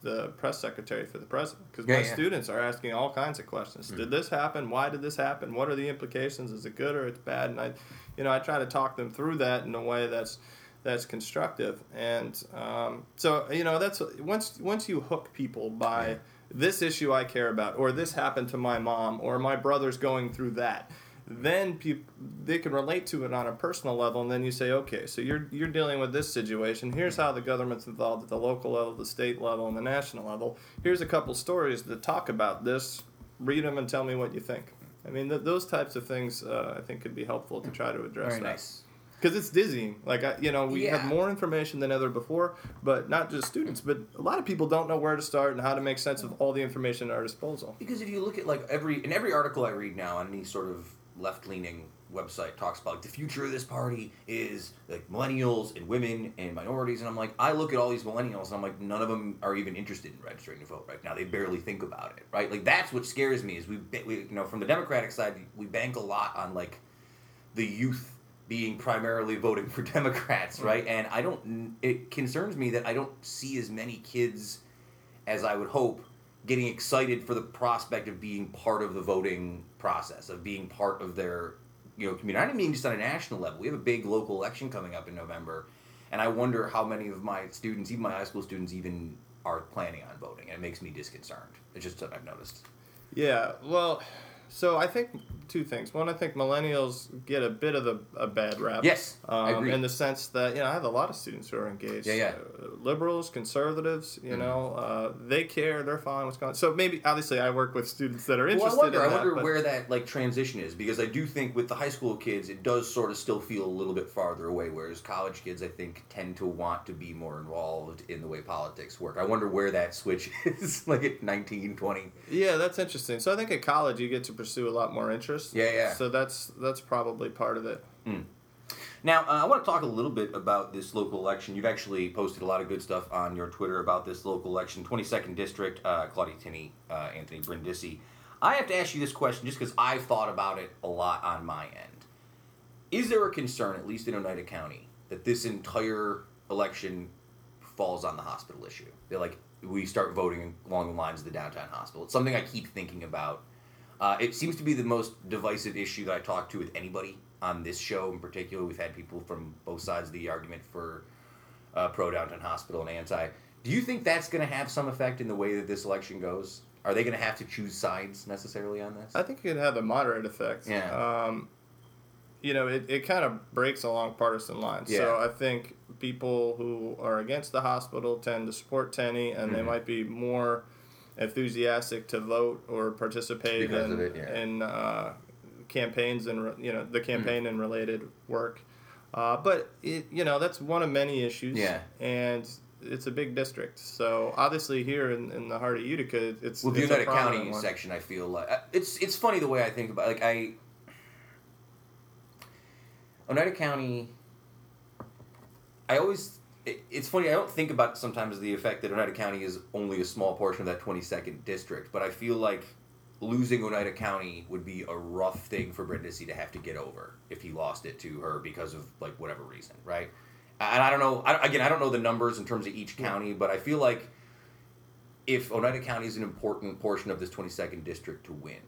the press secretary for the president because Yeah, my yeah. Students are asking all kinds of questions. Did this happen? Why did this happen? What are the implications? Is it good or it's bad? And I, you know, I try to talk them through that in a way that's that's constructive. And um, so, you know, that's once once you hook people by this issue I care about, or this happened to my mom, or my brother's going through that. Then people they can relate to it on a personal level, and then you say, okay, so you're you're dealing with this situation. Here's how the government's involved at the local level, the state level, and the national level. Here's a couple stories that talk about this. Read them and tell me what you think. I mean, th- those types of things uh, I think could be helpful to try to address Very that nice. Because it's dizzying. Like I, you know, we Yeah. have more information than ever before, but not just students, but a lot of people don't know where to start and how to make sense of all the information at our disposal. Because if you look at like every in every article I read now on any sort of left leaning website talks about like, the future of this party is like millennials and women and minorities, and I'm like, I look at all these millennials and I'm like, none of them are even interested in registering to vote right now. They barely think about it, right? Like that's what scares me is we, ba- we you know from the Democratic side we bank a lot on like the youth being primarily voting for *laughs* Democrats, right? And I don't. It concerns me that I don't see as many kids as I would hope getting excited for the prospect of being part of the voting process, of being part of their you know community. I don't mean just on a national level. We have a big local election coming up in November, and I wonder how many of my students, even my high school students, even are planning on voting, and it makes me disconcerted. It's just something I've noticed. Yeah, well, so I think two things. One, I think millennials get a bit of the, a bad rap. Yes, um, I agree. In the sense that you know, I have a lot of students who are engaged. Yeah, yeah. Uh, liberals, conservatives. You Mhm. know, uh, they care. They're following what's going. on. So maybe, obviously, I work with students that are Well, I interested wonder. in I wonder where that like transition is because I do think with the high school kids, it does sort of still feel a little bit farther away. Whereas college kids, I think, tend to want to be more involved in the way politics work. I wonder where that switch *laughs* is, like at 19, 20. Yeah, that's interesting. So I think at college you get to pursue a lot more interest. Yeah, yeah. So that's that's probably part of it. Now, uh, I want to talk a little bit about this local election. You've actually posted a lot of good stuff on your Twitter about this local election, 22nd District, uh, Claudia Tenney, uh, Anthony Brindisi. I have to ask you this question just because I've thought about it a lot on my end. Is there a concern, at least in Oneida County, that this entire election falls on the hospital issue? They're like, we start voting along the lines of the downtown hospital. It's something I keep thinking about. Uh, it seems to be the most divisive issue that I talk to with anybody on this show in particular. We've had people from both sides of the argument for uh, pro downtown hospital and anti. Do you think that's going to have some effect in the way that this election goes? Are they going to have to choose sides necessarily on this? I think it could have a moderate effect. Yeah. Um, you know, it, it kind of breaks along partisan lines. Yeah. So I think people who are against the hospital tend to support Tenney, and they Mhm. might be more enthusiastic to vote or participate Because in, it, yeah. in uh, campaigns and you know the campaign and related work. Uh, but it you know that's one of many issues. Yeah. And it's a big district, so obviously here in, in the heart of Utica, it's Well, the it's a Oneida County one. section, I feel like uh, it's it's funny the way I think about like I Oneida County. I always it, it's funny. I don't think about sometimes the effect that Oneida County is only a small portion of that twenty second district, but I feel like losing Oneida County would be a rough thing for Brindisi to have to get over if he lost it to her because of like whatever reason, right? And I don't know. I, again, I don't know the numbers in terms of each county, but I feel like if Oneida County is an important portion of this 22nd district to win,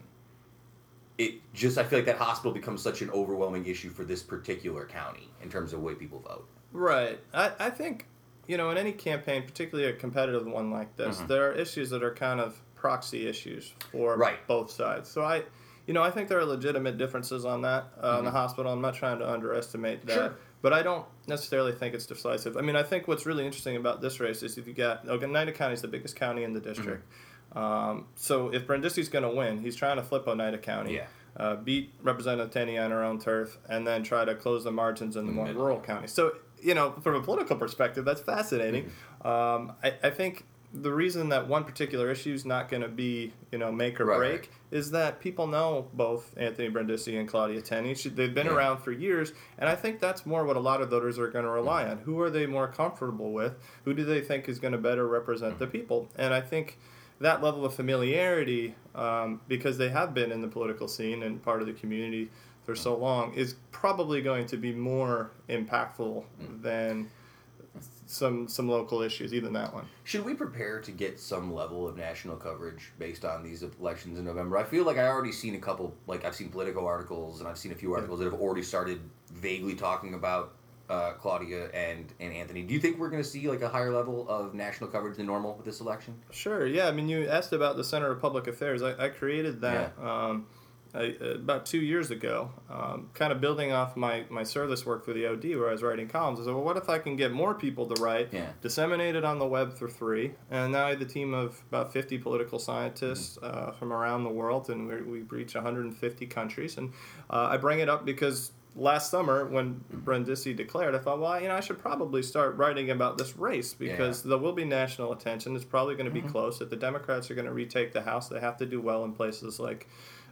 it just I feel like that hospital becomes such an overwhelming issue for this particular county in terms of the way people vote. Right. I, I think, you know, in any campaign, particularly a competitive one like this, Mhm. there are issues that are kind of proxy issues for Right. both sides. So I, you know, I think there are legitimate differences on that uh, in the hospital. I'm not trying to underestimate that. Sure. But I don't necessarily think it's decisive. I mean, I think what's really interesting about this race is if you got Oneida County is the biggest county in the district. Um, so if Brindisi's going to win, he's trying to flip Oneida County Yeah. uh, beat Representative Tenney on her own turf, and then try to close the margins in the more rural counties. So, you know, from a political perspective, that's fascinating. Mm-hmm. Um, I, I think the reason that one particular issue is not going to be, you know, make or Right, break right. is that people know both Anthony Brindisi and Claudia Tenney. She, they've been Yeah. around for years, and I think that's more what a lot of voters are going to rely on. Who are they more comfortable with? Who do they think is going to better represent the people? And I think that level of familiarity, um, because they have been in the political scene and part of the community for so long, is probably going to be more impactful than some some local issues, even that one. Should we prepare to get some level of national coverage based on these elections in November? I feel like I already seen a couple, like I've seen Politico articles and I've seen a few articles that have already started vaguely talking about uh, Claudia and, and Anthony. Do you think we're going to see like a higher level of national coverage than normal with this election? Sure. Yeah. I mean, you asked about the Center of Public Affairs. I, I created that um, I, about two years ago, um, kind of building off my, my service work for the OD, where I was writing columns. I said, well, what if I can get more people to write, Yeah. disseminate it on the web for free? And now I have a team of about 50 political scientists uh, from around the world, and we, we reach 150 countries. And uh, I bring it up because last summer when Brindisi declared, I thought, well, you know, I should probably start writing about this race because there will be national attention. It's probably going to be close. If the Democrats are going to retake the House, they have to do well in places like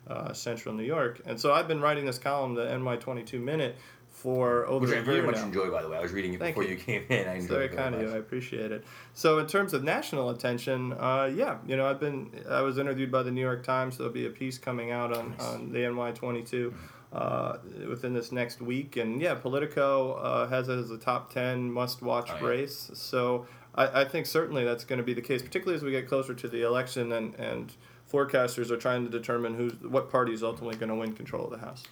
uh, Central New York. And so I've been writing this column, the NY22 Minute, for over Which I very much now. enjoy, by the way. I was reading it Thank before you. you. came in. I It's enjoyed very it very kind of you. I appreciate it. So, in terms of national attention, uh, yeah, you know, I've been I was interviewed by the New York Times. There'll be a piece coming out on, on the NY22 uh, within this next week, and yeah, Politico uh, has it as a top ten must-watch Oh, yeah. race. So, I, I think certainly that's going to be the case, particularly as we get closer to the election and and forecasters are trying to determine who's what party is ultimately going to win control of the House.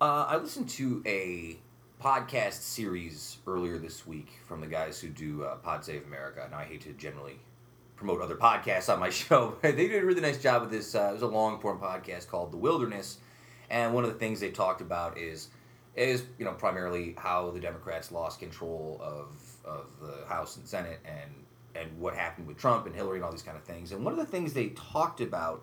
Uh, I listened to a podcast series earlier this week from the guys who do uh, Pod Save America. Now, I hate to generally promote other podcasts on my *laughs* show, but they did a really nice job with this. Uh, it was a long form podcast called The Wilderness, and one of the things they talked about is is you know primarily how the Democrats lost control of of the House and Senate and and what happened with Trump and Hillary and all these kind of things. And one of the things they talked about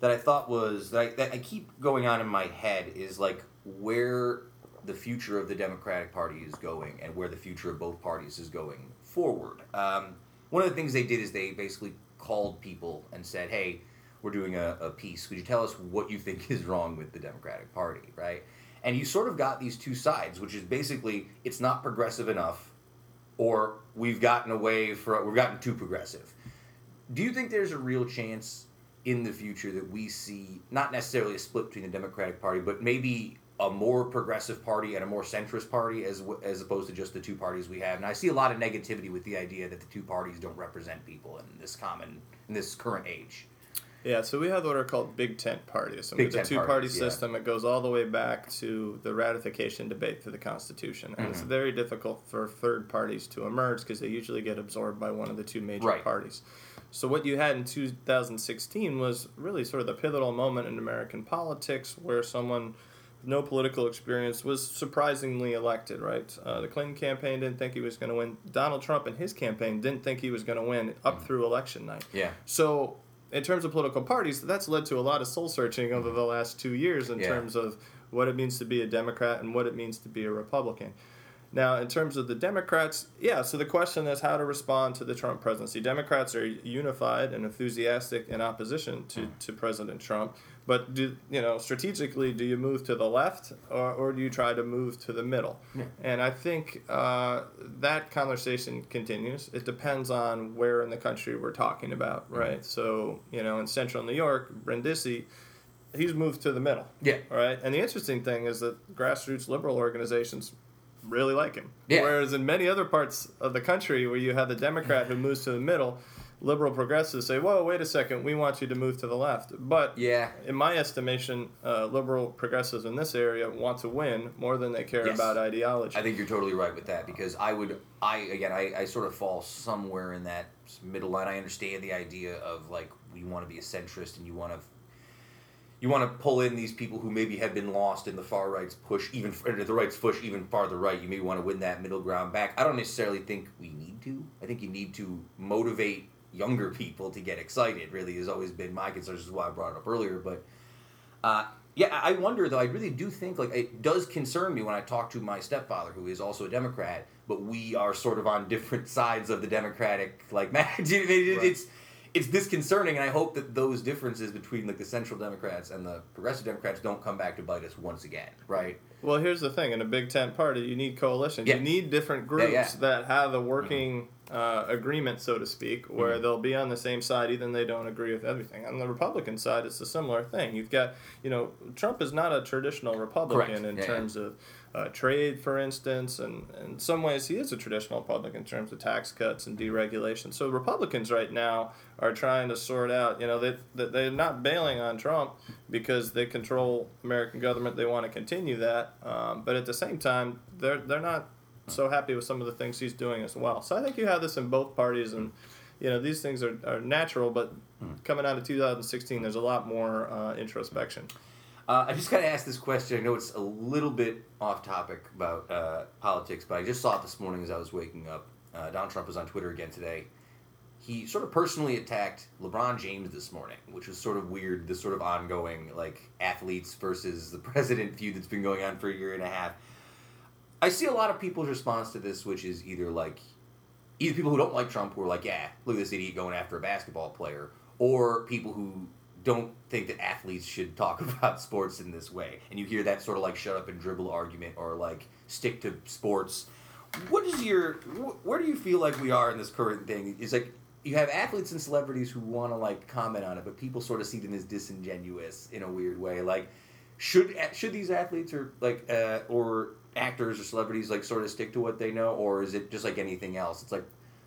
that I thought was that I, that I keep going on in my head is like where the future of the Democratic Party is going and where the future of both parties is going forward. Um, one of the things they did is they basically called people and said, "Hey, we're doing a, a piece. Would you tell us what you think is wrong with the Democratic Party?" Right? And you sort of got these two sides, which is basically it's not progressive enough, or we've gotten away from we've gotten too progressive. Do you think there's a real chance in the future that we see not necessarily a split between the Democratic Party, but maybe a more progressive party and a more centrist party as as opposed to just the two parties we have. And I see a lot of negativity with the idea that the two parties don't represent people in this common in this current age. Yeah, so we have what are called big tent parties. And Big tent two party yeah. system, it goes all the way back to the ratification debate for the Constitution. And Mm-hmm. it's very difficult for third parties to emerge because they usually get absorbed by one of the two major Right. parties. So what you had in 2016 was really sort of the pivotal moment in American politics where someone with no political experience was surprisingly elected, right? Uh, the Clinton campaign didn't think he was going to win. Donald Trump and his campaign didn't think he was going to win up through election night. Yeah. So, in terms of political parties, that's led to a lot of soul searching over the last two years in Yeah. terms of what it means to be a Democrat and what it means to be a Republican. Now, in terms of the Democrats, yeah, so the question is how to respond to the Trump presidency. Democrats are unified and enthusiastic in opposition to, to President Trump. But do you know strategically? Do you move to the left, or, or do you try to move to the middle? And I think uh, that conversation continues. It depends on where in the country we're talking about, right? So you know, in Central New York, Brindisi, he's moved to the middle. Yeah. All right. And the interesting thing is that grassroots liberal organizations really like him. Yeah. Whereas in many other parts of the country where you have the Democrat who moves to the middle, liberal progressives say, "Whoa, wait a second, we want you to move to the left." But Yeah. in my estimation, uh, liberal progressives in this area want to win more than they care Yes. about ideology. I think you're totally right with that because I would, I again, I, I sort of fall somewhere in that middle line. I understand the idea of like you want to be a centrist and you want to, you want to pull in these people who maybe have been lost in the far right's push, even the right's push even farther right. You maybe want to win that middle ground back. I don't necessarily think we need to. I think you need to motivate younger people to get excited. Really, has always been my concern. This is why I brought it up earlier, but. Uh, yeah, I wonder though. I really do think like it does concern me when I talk to my stepfather, who is also a Democrat, but we are sort of on *laughs* different sides of the Democratic like *laughs* match. It- it- Right. It's it's disconcerting, and I hope that those differences between like the central Democrats and the progressive Democrats don't come back to bite us once again, right? Well, here's the thing: in a Big Tent party, you need coalitions. Yeah. You need different groups yeah. that have a working uh, agreement, so to speak, where Mm-hmm. they'll be on the same side, even they don't agree with everything. On the Republican side, it's a similar thing. You've got, you know, Trump is not a traditional Republican Correct. in Yeah, yeah. terms of uh, trade, for instance, and in some ways he is a traditional Republican in terms of tax cuts and deregulation. So Republicans right now are trying to sort out, you know, they, they they're not bailing on Trump because they control American government. They want to continue that, um, but at the same time, they're they're not so happy with some of the things he's doing as well. So I think you have this in both parties, and you know these things are, are natural. But coming out of 2016, there's a lot more uh, introspection. Uh, I just got to ask this question. I know it's a little bit off topic about uh, politics, but I just saw it this morning as I was waking up. Uh, Donald Trump was on Twitter again today. He sort of personally attacked LeBron James this morning, which was sort of weird. This sort of ongoing like athletes versus the *laughs* president feud that's been going on for a year and a half. I see a lot of people's response to this, which is either like either people who don't like Trump who are like, yeah, look at this idiot going after a basketball player, or people who don't think that athletes should talk *laughs* about sports in this way. And you hear that sort of like shut up and dribble argument or like stick to sports. What is your where do you feel like we are in this current thing? Is like you have athletes and celebrities who want to like comment on it, but people sort of see them as disingenuous in a weird way. Like should should these athletes or like uh, or actors or celebrities like sort of stick to what they know, or is it just like anything else? It's like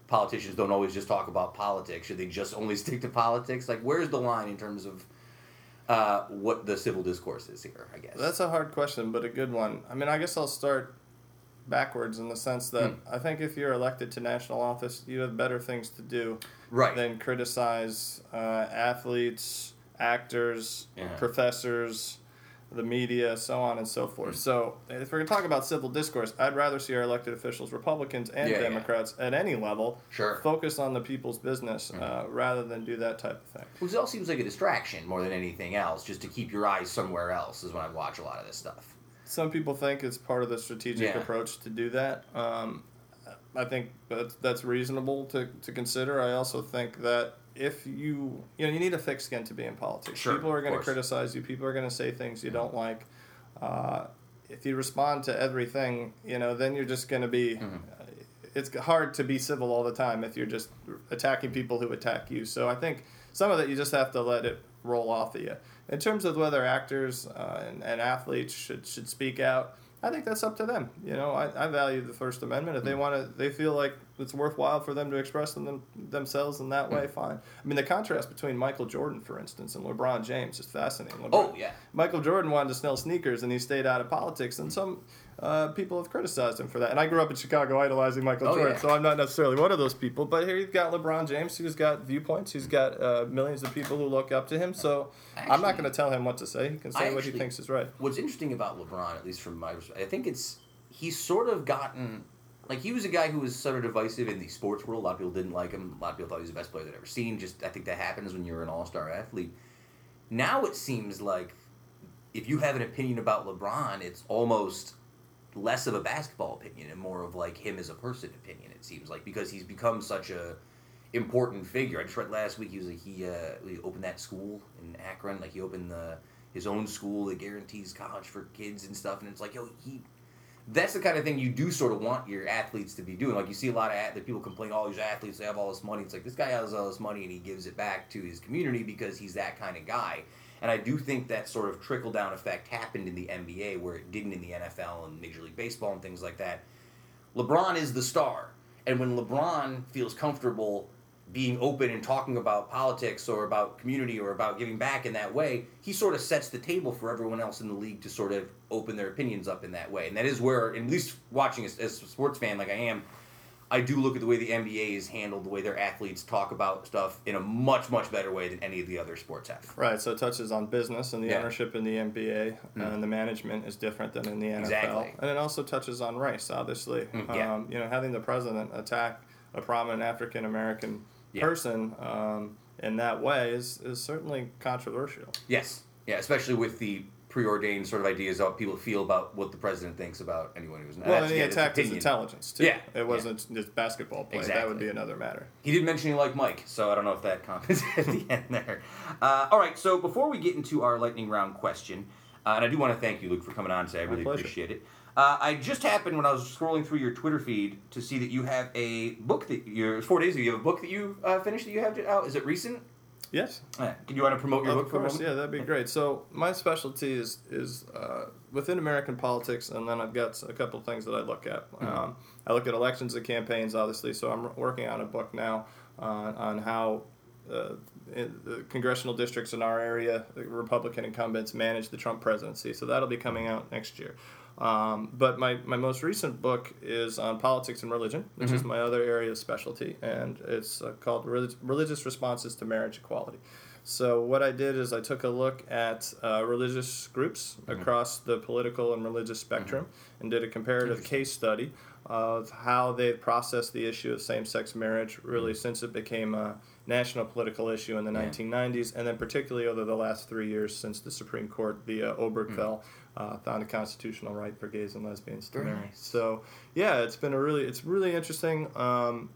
politicians don't always just talk about politics. Should they just only *laughs* stick to politics? Like, where's the line in terms of uh, what the civil discourse is here? I guess That's a hard question, but a good one. I mean, I guess I'll start backwards in the sense that Hmm. I think if you're elected to national office, you have better things to do right. than criticize uh, athletes, actors, Yeah. professors, the media, so on and so forth. So, if we're going to talk about civil discourse, I'd rather see our elected officials, Republicans and Yeah, yeah. Democrats, at any level, Sure. focus on the people's business uh, rather than do that type of thing. Which all seems like a distraction more than anything else, just to keep your eyes somewhere else. Is when I watch a lot of this stuff. Some people think it's part of the strategic Yeah. approach to do that. Um, I think that's, that's reasonable to, to consider. I also think that if you you know you need a thick skin to be in politics. Sure, people are going to criticize you. People are going to say things you don't like. Uh, if you respond to everything, you know, then you're just going to be. Mm-hmm. It's hard to be civil all the time if you're just attacking people who attack you. So I think some of it you just have to let it roll off of you. In terms of whether actors uh, and, and athletes should should speak out, I think that's up to them. You know, I, I value the First Amendment. If they want to, they feel like it's worthwhile for them to express them, themselves in that way, fine. I mean, the contrast between Michael Jordan, for instance, and LeBron James is fascinating. Oh, LeBron, Oh, yeah. Michael Jordan wanted to sell sneakers and he stayed out of politics, and some uh, people have criticized him for that. And I grew up in Chicago idolizing Michael Oh, Jordan, yeah. so I'm not necessarily one of those people. But here you've got LeBron James, who's got viewpoints, he's got uh, millions of people who look up to him. So I'm not going to tell him what to say. He can say I what he thinks is right. What's interesting about LeBron, at least from my perspective, I think it's he's sort of gotten like he was a guy who was sort of divisive in the sports world. A lot of people didn't like him. A lot of people thought he was the best player they'd ever seen. Just I think that happens when you're an all star athlete. Now it seems like if you have an opinion about LeBron, it's almost less of a basketball opinion and more of like him as a person opinion. It seems like because he's become such a important figure. I just read last week he was like he uh, he opened that school in Akron, like he opened the his own school that guarantees college for kids and stuff. And it's like yo he. That's the kind of thing you do sort of want your athletes to be doing. Like you see a lot of athletes, people complain, all these athletes they have all this money. It's like this guy has all this money and he gives it back to his community because he's that kind of guy. And I do think that sort of trickle down effect happened in the NBA where it didn't in the NFL and Major League Baseball and things like that. LeBron is the star. And when LeBron feels comfortable being open and talking about politics or about community or about giving back in that way, he sort of sets the table for everyone else in the league to sort of open their opinions up in that way. And that is where, at least watching as, a sports fan like I am, I do look at the way the NBA is handled, the way their athletes talk about stuff in a much, much better way than any of the other sports have. Right, so it touches on business and the Yeah. ownership in the NBA and the management is different than in the NFL. Exactly. And it also touches on race, obviously. Mm, yeah. um, you know, having the president attack a prominent African American Yeah. person um, in that way is, is certainly controversial. Yes. Yeah, especially with the preordained sort of ideas of how people feel about what the president thinks about anyone who's not. Well, and he attacked his intelligence too. Yeah, it wasn't just basketball play. That would be another matter. He did mention he liked Mike, so I don't know if that counts *laughs* at the end there. Uh, all right, so before we get into our lightning round question, uh, and I do want to thank you, Luke, for coming on today. I really appreciate it. Uh, I just happened when I was scrolling through your Twitter feed to see that you have a book that you're four days ago. You have a book that you uh, finished that you have out. Is it recent? Yes. Uh, can you want to promote your Of book for course, yeah, that'd be great. So my specialty is is uh, within American politics, and then I've got a couple of things that I look at. Mm-hmm. Um, I look at elections and campaigns, obviously. So I'm working on a book now on on how. Uh, in the congressional districts in our area, the Republican incumbents manage the Trump presidency. So that'll be coming out next year. Um, but my, my most recent book is on politics and religion, which is my other area of specialty, and it's uh, called Relig- Religious Responses to Marriage Equality. So what I did is I took a look at uh, religious groups across the political and religious spectrum and did a comparative case study of how they've processed the issue of same-sex marriage really since it became a national political issue in the Yeah. 1990s and then particularly over the last three years since the Supreme Court, the uh, Obergefell, uh, found a constitutional right for gays and lesbians to Very marry. nice. So yeah, it's been a really it's really interesting. Um,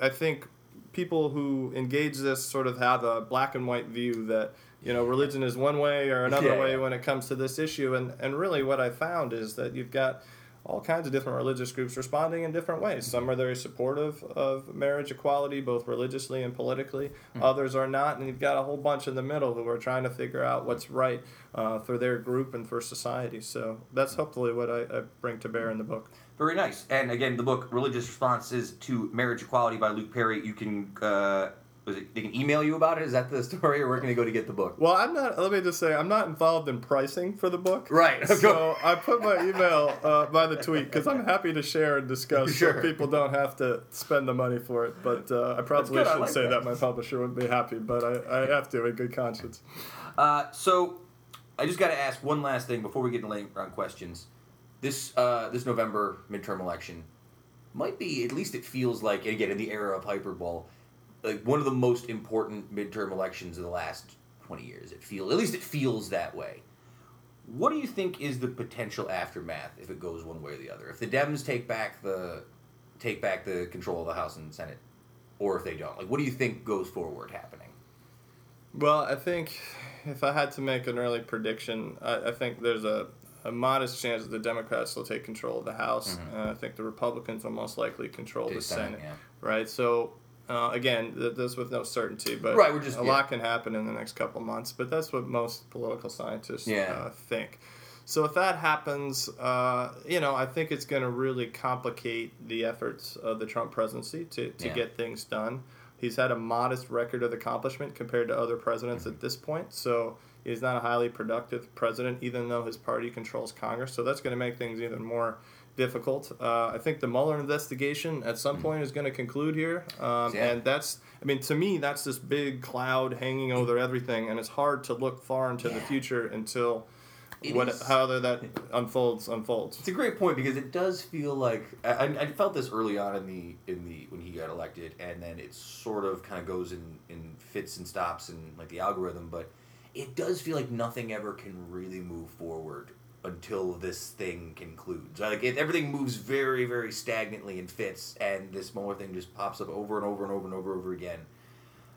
I think people who engage this sort of have a black and white view that you know religion is one way or another Yeah, way when it comes to this issue, and and really what I found is that you've got all kinds of different religious groups responding in different ways. Some are very supportive of marriage equality, both religiously and politically. Others are not, and you've got a whole bunch in the middle who are trying to figure out what's right uh, for their group and for society. So that's hopefully what I, I bring to bear in the book. Very nice. And again, the book "Religious Responses to Marriage Equality" by Luke Perry. You can uh, was it? They can email you about it. Is that the *laughs* story, or where can they go to get the book? Well, I'm not. Let me just say, I'm not involved in pricing for the book. Right. *laughs* So *laughs* I put my email uh, by the tweet because I'm happy to share and discuss, Sure. so people don't have to spend the money for it. But uh, I probably good, I shouldn't like say that. that. My publisher wouldn't be happy, but I, I have to in good conscience. Uh, so, I just got to ask one last thing before we get into lightning round questions. This uh, this November midterm election might be at least it feels like again in the era of hyperbole, like one of the most important midterm elections in the last twenty years. It feels at least it feels that way. What do you think is the potential aftermath if it goes one way or the other? If the Dems take back the take back the control of the House and Senate, or if they don't, like what do you think goes forward happening? Well, I think if I had to make an early prediction, I, I think there's a, a modest chance that the Democrats will take control of the House, and I think the Republicans will most likely control The Senate. yeah. Right. So Uh, again, th- this with no certainty, but Right, we're just- a yeah. lot can happen in the next couple months. But that's what most political scientists Yeah. uh, think. So if that happens, uh, you know, I think it's going to really complicate the efforts of the Trump presidency to, to Yeah. get things done. He's had a modest record of accomplishment compared to other presidents Mm-hmm. at this point. So he's not a highly productive president, even though his party controls Congress. So that's going to make things even more difficult. Uh, I think the Mueller investigation at some point is going to conclude here. Um. Yeah. And that's, I mean, to me, that's this big cloud hanging over everything. And it's hard to look far into the future until It what, is- how that unfolds, unfolds. It's a great point because it does feel like I, I- I felt this early on in the in the when he got elected, and then it sort of kind of goes in in fits and stops and like the algorithm, but it does feel like nothing ever can really move forward until this thing concludes. Like it, everything moves very very stagnantly and fits, and this Mueller thing just pops up over and over and over and over and over again.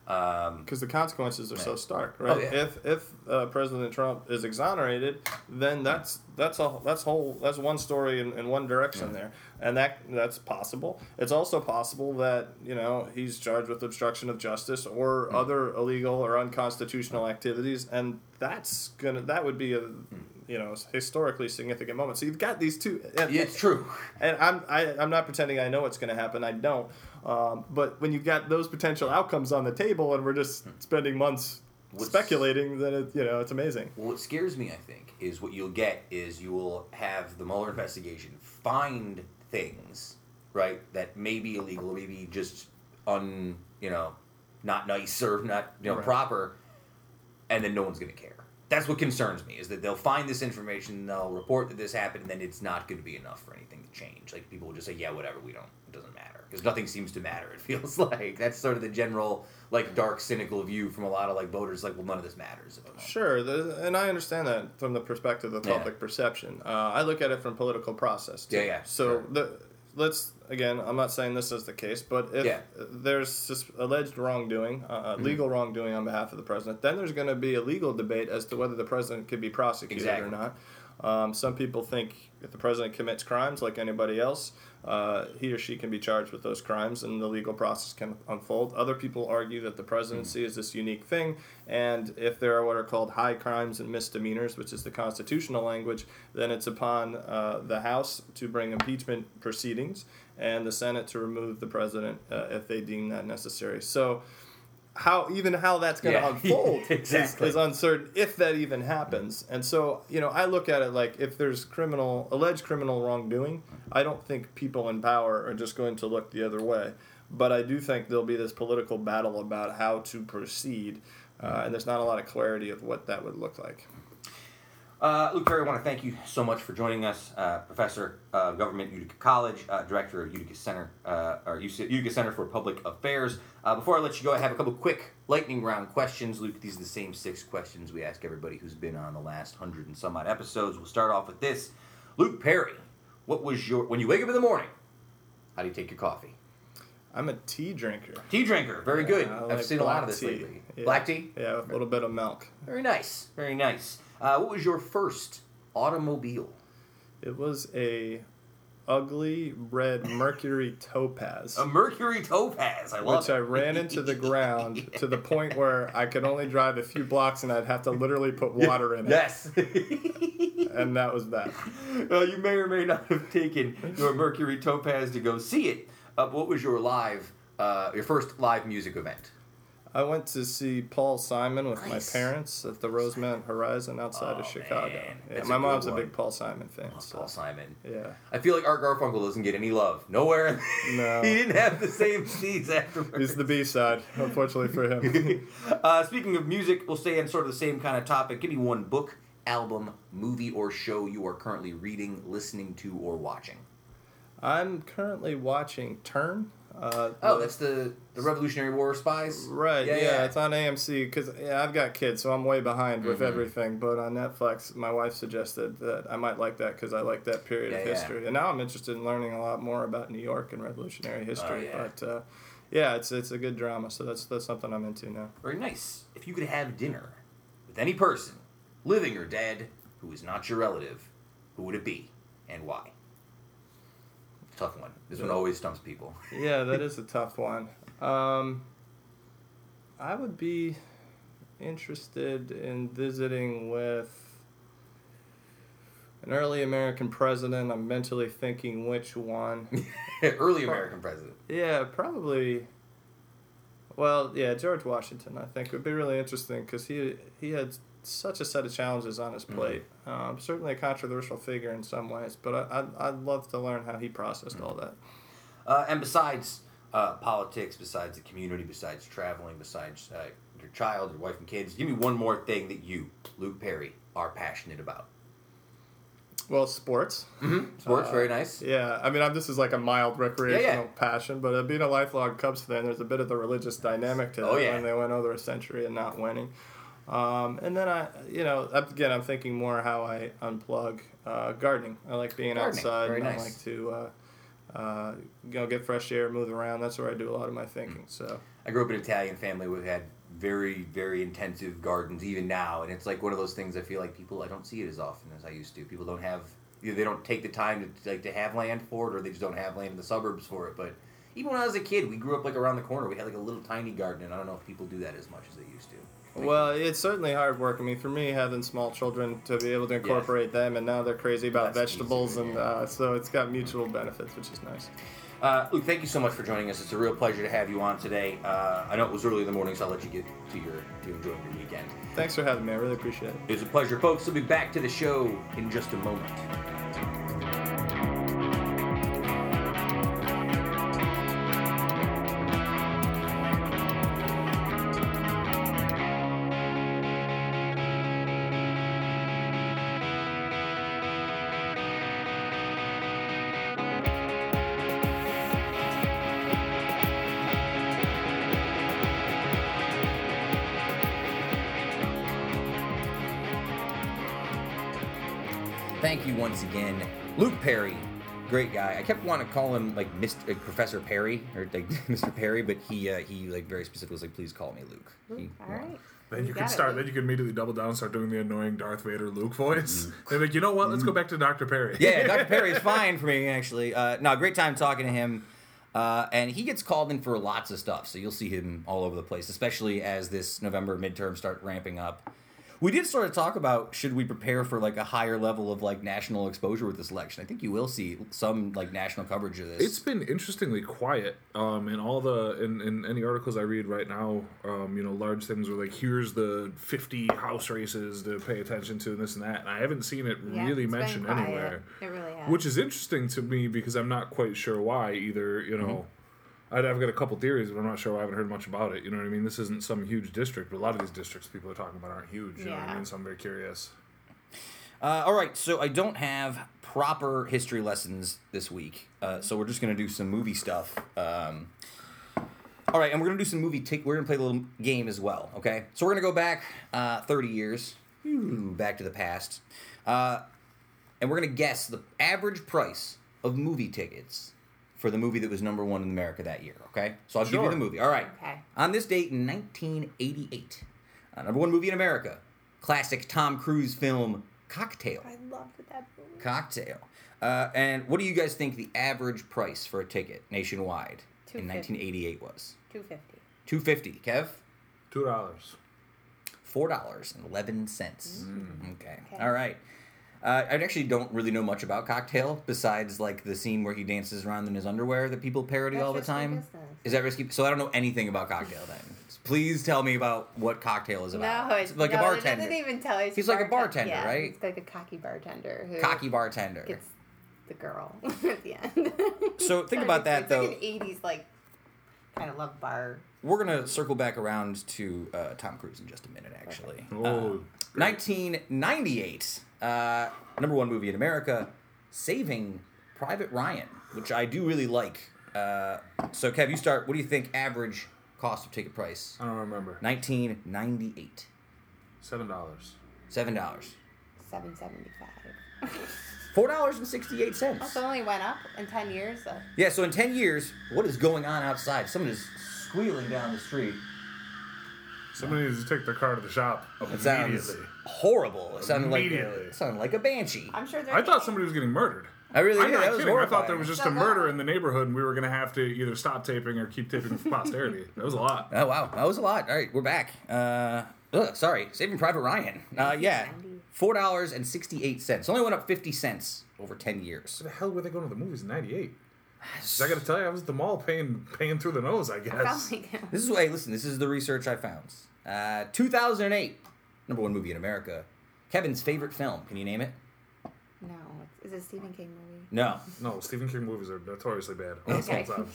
Um, because the consequences are so Yeah. stark, Oh, right? yeah. If if uh, President Trump is exonerated, then that's that's a that's whole that's one story in, in one direction there, and that that's possible. It's also possible that you know he's charged with obstruction of justice or Hmm. other illegal or unconstitutional activities, and that's gonna that would be a Hmm. You know historically significant moment. So you've got these two. and- yeah, it's true. and I'm I, I'm not pretending I know what's going to happen. I don't. Um, but when you've got those potential outcomes on the table, and we're just spending months What's- speculating, then it, you know it's amazing. Well, what scares me, I think, is what you'll get is you will have the Mueller investigation find things, right, that may be illegal, maybe just un, you know, not nice or not, you know, Right. proper, and then no one's going to care. That's what concerns me is that they'll find this information, they'll report that this happened, and then it's not going to be enough for anything to change. Like people will just say, yeah, whatever, we don't, it doesn't matter because nothing seems to matter. It *laughs* feels like that's sort of the general like dark, cynical view from a lot of like voters. Like, well, none of this matters. Sure, the, and I understand that from the perspective of Yeah. public perception. Uh, I look at it from political process. Too. Yeah, yeah, So sure. the let's again. I'm not saying this is the case, but if Yeah. there's alleged wrongdoing, uh, Mm-hmm. legal wrongdoing on behalf of the president, then there's going to be a legal debate as to whether the president could be prosecuted Exactly. or not. Um, some people think if the president commits crimes like anybody else, uh, he or she can be charged with those crimes and the legal process can unfold. Other people argue that the presidency is this unique thing, and if there are what are called high crimes and misdemeanors, which is the constitutional language, then it's upon uh, the House to bring impeachment proceedings and the Senate to remove the president uh, if they deem that necessary. So, how even how that's going to Yeah. *laughs* unfold Exactly. is, is uncertain if that even happens. And so, you know, I look at it like if there's criminal alleged criminal wrongdoing, I don't think people in power are just going to look the other way. But I do think there'll be this political battle about how to proceed, uh, and there's not a lot of clarity of what that would look like. Uh, Luke Perry, I want to thank you so much for joining us, uh, Professor of Government, Utica College, uh, Director of Utica Center, uh, or Utica Center for Public Affairs. Uh, before I let you go, I have a couple quick lightning round questions. Luke, these are the same six questions we ask everybody who's been on the last hundred and some odd episodes. We'll start off with this. Luke Perry, what was your when you wake up in the morning? How do you take your coffee? I'm a tea drinker. Tea drinker, very good. I I've seen a lot of this tea. lately. Yeah. Black tea, Yeah, a little bit of milk. very nice, very nice. Uh, what was your first automobile? It was a ugly red Mercury Topaz. A Mercury Topaz. I love which it. I ran into the ground *laughs* to the point where I could only drive a few blocks and I'd have to literally put water in it. Yes. *laughs* And that was that. well, you may or may not have taken your Mercury Topaz to go see it. Uh, what was your live, uh, your first live music event? I went to see Paul Simon with Nice. my parents at the Rosemont Horizon outside Oh, of Chicago. Yeah, my a mom's a big Paul Simon fan. So, Paul Simon. yeah. I feel like Art Garfunkel doesn't get any love. Nowhere. *laughs* No. he didn't have the same seats afterwards. He's the B side, unfortunately for him. *laughs* uh, speaking of music, we'll stay on sort of the same kind of topic. Give me one book, album, movie, or show you are currently reading, listening to, or watching. I'm currently watching Turn. Uh, Oh, the- that's the the Revolutionary War spies. Right, yeah, yeah. it's on AMC because yeah, I've got kids, so I'm way behind with Mhm. everything. But on Netflix, my wife suggested that I might like that because I like that period of Yeah, yeah. history, and now I'm interested in learning a lot more about New York and Revolutionary history. Oh, yeah. But uh, yeah, it's it's a good drama, so that's that's something I'm into now. Very nice. If you could have dinner with any person, living or dead, who is not your relative, who would it be and why? Tough one. This one always stumps people. Yeah, that *laughs* is a tough one. Um, I would be interested in visiting with an early American president. I'm mentally thinking which one. *laughs* Early American president. yeah, probably. Well, yeah, George Washington. I think would be really interesting because he he had such a set of challenges on his plate. Um, certainly a controversial figure in some ways, but I, I'd, I'd love to learn how he processed all that. Uh, and besides uh, politics, besides the community, besides traveling, besides uh, your child, your wife, and kids, give me one more thing that you, Luke Perry, are passionate about. Well, sports. Sports, Uh, very nice. Yeah, I mean, I'm, this is like a mild recreational passion, but uh, being a lifelong Cubs fan, there's a bit of the religious dynamic to Oh, that yeah. when they went over a century and not winning. Um, and then I, you know, again, I'm thinking more how I unplug uh, gardening. I like being Gardening, outside. very and I like to, uh, uh, you know, get fresh air, move around. That's where I do a lot of my thinking. So I grew up in an Italian family. We've had very, very intensive gardens, even now, and it's like one of those things. I feel like people I don't see it as often as I used to. People don't have either they don't take the time to like to have land for it, or they just don't have land in the suburbs for it. But even when I was a kid, we grew up like around the corner. We had like a little tiny garden, and I don't know if people do that as much as they used to. Well, it's certainly hard work. I mean, for me, having small children to be able to incorporate them, and now they're crazy about That's vegetables, easier, and yeah. uh, so it's got mutual benefits, which is nice. Uh, Luke, thank you so much for joining us. It's a real pleasure to have you on today. Uh, I know it was early in the morning, so I'll let you get to your to enjoying your weekend. Thanks for having me. I really appreciate it. It was a pleasure, folks. We'll be back to the show in just a moment. Kept wanting to call him like Mr. Like Professor Perry or like *laughs* Mr. Perry, but he uh, he like very specifically was like, please call me Luke. He- All right. Then you got can start. Luke. Then you can immediately double down, and start doing the annoying Darth Vader Luke voice. They're like, you know what? Let's go back to Doctor Perry. yeah, Dr. *laughs* Perry is fine for me actually. Uh, no, great time talking to him. Uh, and he gets called in for lots of stuff, so you'll see him all over the place, especially as this November midterm start ramping up. We did sort of talk about should we prepare for like a higher level of like national exposure with this election. I think you will see some like national coverage of this. It's been interestingly quiet um, in all the in, in any articles I read right now. Um, you know, large things were like, "Here's the 50 house races to pay attention to, and this and that." And I haven't seen it Yeah, really it's been mentioned quiet. anywhere, It really has. which is interesting to me because I'm not quite sure why either. You know, I'd, I've got a couple theories, but I'm not sure. I haven't heard much about it. You know what I mean? This isn't some huge district, but a lot of these districts people are talking about aren't huge. You know what I mean? So I'm very curious. Uh, all right, so I don't have proper history lessons this week, uh, so we're just gonna do some movie stuff. Um, all right, and we're gonna do some movie. T- we're gonna play a little game as well. Okay, so we're gonna go back uh, 30 years, Ooh, back to the past, uh, and we're gonna guess the average price of movie tickets for the movie that was number one in America that year. Okay, so I'll give you the movie. All right. Okay. On this date in 1988, uh, number one movie in America, classic Tom Cruise film Cocktail. I loved that movie. Cocktail. Uh, and what do you guys think the average price for a ticket nationwide in 1988 was? Two fifty. 250. Kev? Two dollars. Four dollars and eleven cents. Okay. Okay. All right. Uh, I actually don't really know much about Cocktail besides like the scene where he dances around in his underwear that people parody That's all the time. business. Is that risky? So I don't know anything about Cocktail then. Please tell me about what Cocktail is about. No, it's like no, a bartender. It doesn't even tell you. He's like a bartender, yeah, right? He's like a cocky bartender who Cocky bartender. gets the girl *laughs* at the end. So think Sorry, about that, it's though. Like an '80s like kind of love bar. We're gonna circle back around to uh, Tom Cruise in just a minute, actually. Oh, Uh, 1998, uh, number one movie in America, Saving Private Ryan, which I do really like. Uh, so, Kev, you start. What do you think average cost of ticket price? I don't remember. 1998, Seven dollars. seven dollars, Seven seventy five. four dollars and sixty-eight cents. Also, only went up in ten years. So. Yeah. So in ten years, what is going on outside? Someone is squealing down the street. Somebody needs to take their car to the shop It sounds immediately. Horrible. It sounded like a, it sounded like a banshee. I'm sure. they're I thought getting- somebody was getting murdered. I really I'm did. not That was kidding. I thought there was just So a murder in the neighborhood, and we were gonna have to either stop taping or keep taping for posterity. *laughs* That was a lot. Oh wow, that was a lot. All right, we're back. Uh, ugh, sorry, Saving Private Ryan. Uh, yeah, four dollars and sixty-eight cents. Only went up fifty cents over ten years. Where the hell were they going to the movies in '98? *sighs* I got to tell you, I was at the mall paying paying through the nose. I guess. like it. This is hey, listen. This is the research I found. Uh, two thousand and eight, number one movie in America. Kevin's favorite film. Can you name it? No, is it a Stephen King movie? No. No, Stephen King movies are notoriously bad. Almost Okay. all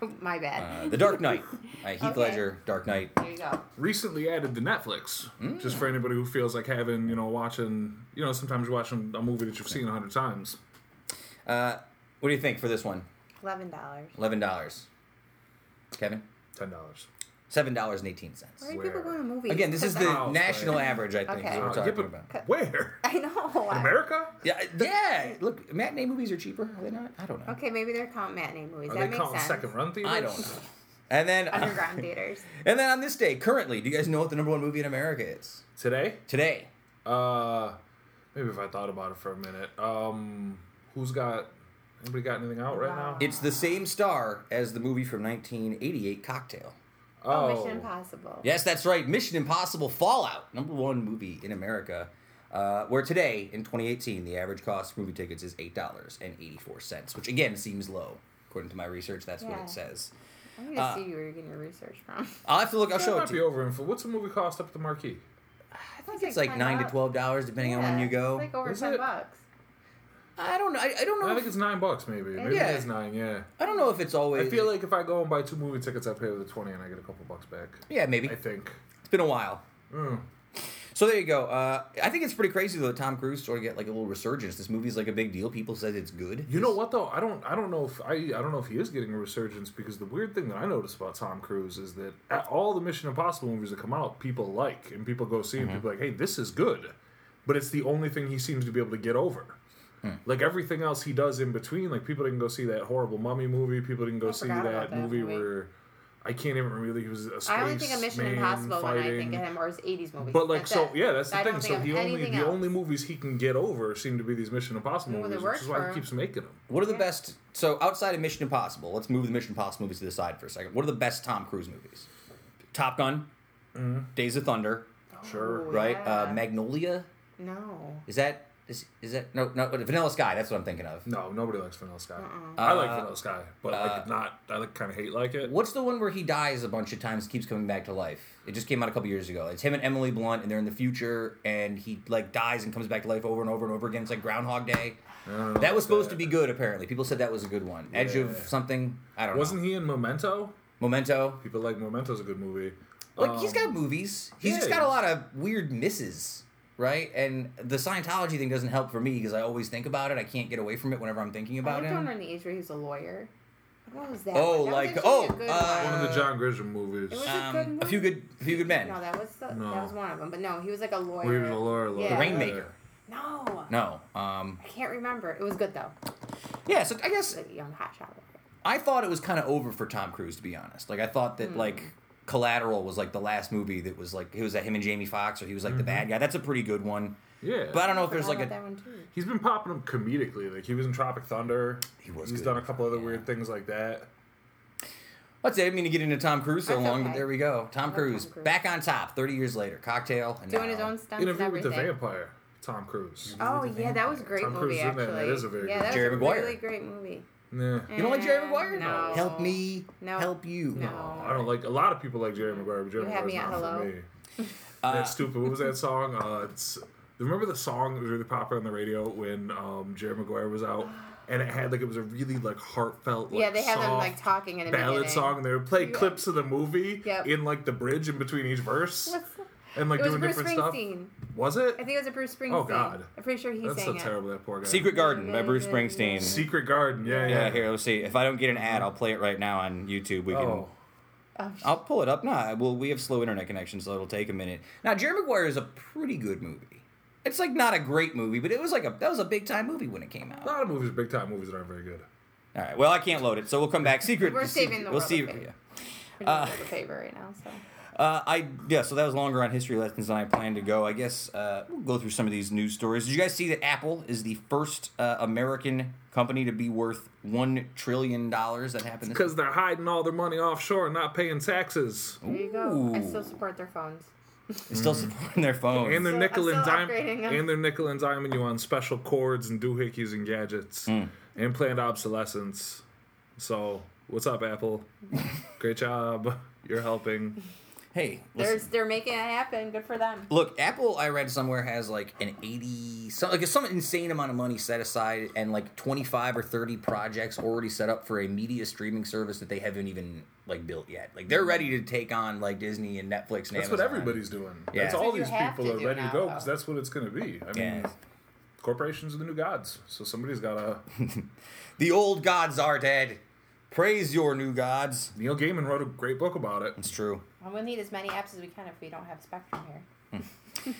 time. *laughs* My bad. Uh, the Dark Knight. Uh, Heath Okay. Ledger, Dark Knight. there you go. Recently added to Netflix, just for anybody who feels like having, you know, watching, you know, sometimes you're watching a movie that you've seen a hundred times. Uh, what do you think for this one? Eleven dollars. Eleven dollars. Kevin, Ten dollars. Seven dollars and eighteen cents. Why are Where? people going to movies? Again, this is the Oh, national sorry. average. I think Okay. is what we're Uh, talking yeah, about. where? *laughs* I know. In America? Yeah, yeah. Look, matinee movies are cheaper. Are they not? I don't know. Okay, maybe they're called matinee movies. Are that they makes counting sense. second run theaters? I don't know. And then, Underground *laughs* theaters. and then on this day, currently, do you guys know what the number one movie in America is Today? today? Uh, maybe if I thought about it for a minute. Um, who's got? Anybody got anything out right now? It's the same star as the movie from 1988, Cocktail. Oh, Mission Impossible. Yes, that's right. Mission Impossible Fallout, number one movie in America. Uh, where today, in 2018, the average cost for movie tickets is $8.84, which again seems low. According to my research, that's what it says. I'm going to Uh, see where you're getting your research from. I'll have to look, I'll That show it might to be you. over info. What's a movie cost up at the marquee? I think it's like 9 to $12, depending on when you go. It's like over Is 10 it? bucks. I don't know. I, I don't know. I think If, it's nine bucks, maybe. Maybe Yeah. it is nine. Yeah. I don't know if it's always. I feel like if I go and buy two movie tickets, I pay with the twenty and I get a couple bucks back. Yeah, maybe. I think. It's been a while. Mm. So there you go. Uh, I think it's pretty crazy though. Tom Cruise sort of get like a little resurgence. This movie's like a big deal. People said it's good. You know what though? I don't. I don't know if I. I don't know if he is getting a resurgence because the weird thing that I noticed about Tom Cruise is that at all the Mission Impossible movies that come out, people like and people go see and people are like, hey, this is good, but it's the only thing he seems to be able to get over. Like everything else he does in between, like people didn't go see that horrible mummy movie. People didn't go I see that, that movie, movie. where I can't even remember. He was a space I only think of Mission man Impossible when I think of him or his 80s movies. But like That's so, it. yeah, that's the I thing. So think of he only anything the else. only movies he can get over seem to be these Mission Impossible Well, movies, work which is why he keeps making them. What are the Yeah. best? So outside of Mission Impossible, let's move the Mission Impossible movies to the side for a second. What are the best Tom Cruise movies? Top Gun, Days of Thunder, Sure. Oh, right? yeah. Uh, Magnolia. No. Is that is, is that no no Vanilla Sky? That's what I'm thinking of. No, nobody likes Vanilla Sky. Uh-uh. I like Uh, Vanilla Sky, but uh, like not. I like kind of hate like it. What's the one where he dies a bunch of times, keeps coming back to life? It just came out a couple years ago. It's him and Emily Blunt, and they're in the future, and he like dies and comes back to life over and over and over again. It's like Groundhog Day. I don't know That was supposed that. to be good. Apparently, people said that was a good one. Edge of something. I don't know. Wasn't know. he in Memento? Memento. People like Memento's a good movie. Like he's got movies. He's yeah, just got a lot of weird misses, right? And the Scientology thing doesn't help for me because I always think about it. I can't get away from it whenever I'm thinking I about looked over him. in the age where he was a lawyer. What was that? Oh, one? That like- actually oh, a good uh, One one. of the John Grisham movies. It was- Um, a good a few good, a few good men. No, that was the, No. that was one of them. But no, he was like a lawyer. Where he was a lawyer. Yeah. The Rainmaker. No, No. Um. I can't remember. It was good though. Yeah. So I guess young hotshot lawyer. I thought it was kind of over for Tom Cruise, to be honest. Like I thought that like Collateral was like the last movie that was like it was that him and Jamie Foxx, or he was like the bad mm-hmm. guy. That's a pretty good one. Yeah. But I don't know if there's like a that one too. He's been popping up comedically. Like he was in Tropic Thunder. He was He's good. done a couple other Yeah. weird things like that. Let's say I didn't mean to get into Tom Cruise so That's long, but there we go. Tom Cruise, Tom Cruise. back on top, thirty years later. Cocktail and Doing his own stunts Interview with the. Vampire. Tom Cruise. Oh With the yeah, that was a great Tom Cruise movie is in actually. that. That is a very yeah, good- that Jerry was Maguire. a really great movie. Yeah. You don't like Jerry Eh, Maguire? No. Help me. No. Help you. No. I don't like. A lot of people like Jerry Maguire, but Jerry You had Maguire's not hello. for me. *laughs* Uh, That's stupid. What was that song? Uh, it's remember the song that was really popular on the radio when um, Jerry Maguire was out, and it had like it was a really like heartfelt. Like, yeah, they had them like talking in the ballad beginning. song, and they would play Yeah. clips of the movie Yep. in like the bridge in between each verse, What's the- and like it was doing Bruce different stuff. Springsteen. Was it? I think it was a Bruce Springsteen. Oh, God. I'm pretty sure he That's sang so it. terrible. That poor guy. Secret Garden by Bruce Springsteen. Secret Garden. Yeah, yeah. Yeah, here, let's see. If I don't get an ad, I'll play it right now on YouTube. We can. Oh, Oh, sh- I'll pull it up. Nah, well, we have slow internet connection, so it'll take a minute. Now, Jerry Maguire is a pretty good movie. It's like not a great movie, but it was like a that was a big time movie when it came out. a lot of movies, big time movies, that aren't very good. All right. Well, I can't load it, so we'll come back. Secret. We're saving the We'll world see. a favor. yeah. We're doing Uh, a favor right now. So Uh, I yeah, so that was longer on history lessons than I planned to go. I guess uh, we'll go through some of these news stories. Did you guys see that Apple is the first uh, American company to be worth one trillion dollars? That happened. Because they're hiding all their money offshore and not paying taxes. There you go. I still support their phones. They're still supporting their phones. And they're still- nickel and dime, and they're nickel and diming you on special cords and doohickeys and gadgets Hmm. and planned obsolescence. So, what's up, Apple? *laughs* Great job. You're helping. Hey, They're they're making it happen. Good for them. look, Apple. I read somewhere has like an eighty, some like some insane amount of money set aside, and like twenty five or thirty projects already set up for a media streaming service that they haven't even like built yet. Like they're ready to take on like Disney and Netflix and That's what everybody's doing. Yeah. That's That's all these people are do ready to go because that's what it's going to be. I mean, Yeah. corporations are the new gods. So somebody's got to. *laughs* The old gods are dead. Praise your new gods. Neil Gaiman wrote a great book about it. It's true. Well, we'll need as many apps as we can if we don't have Spectrum here.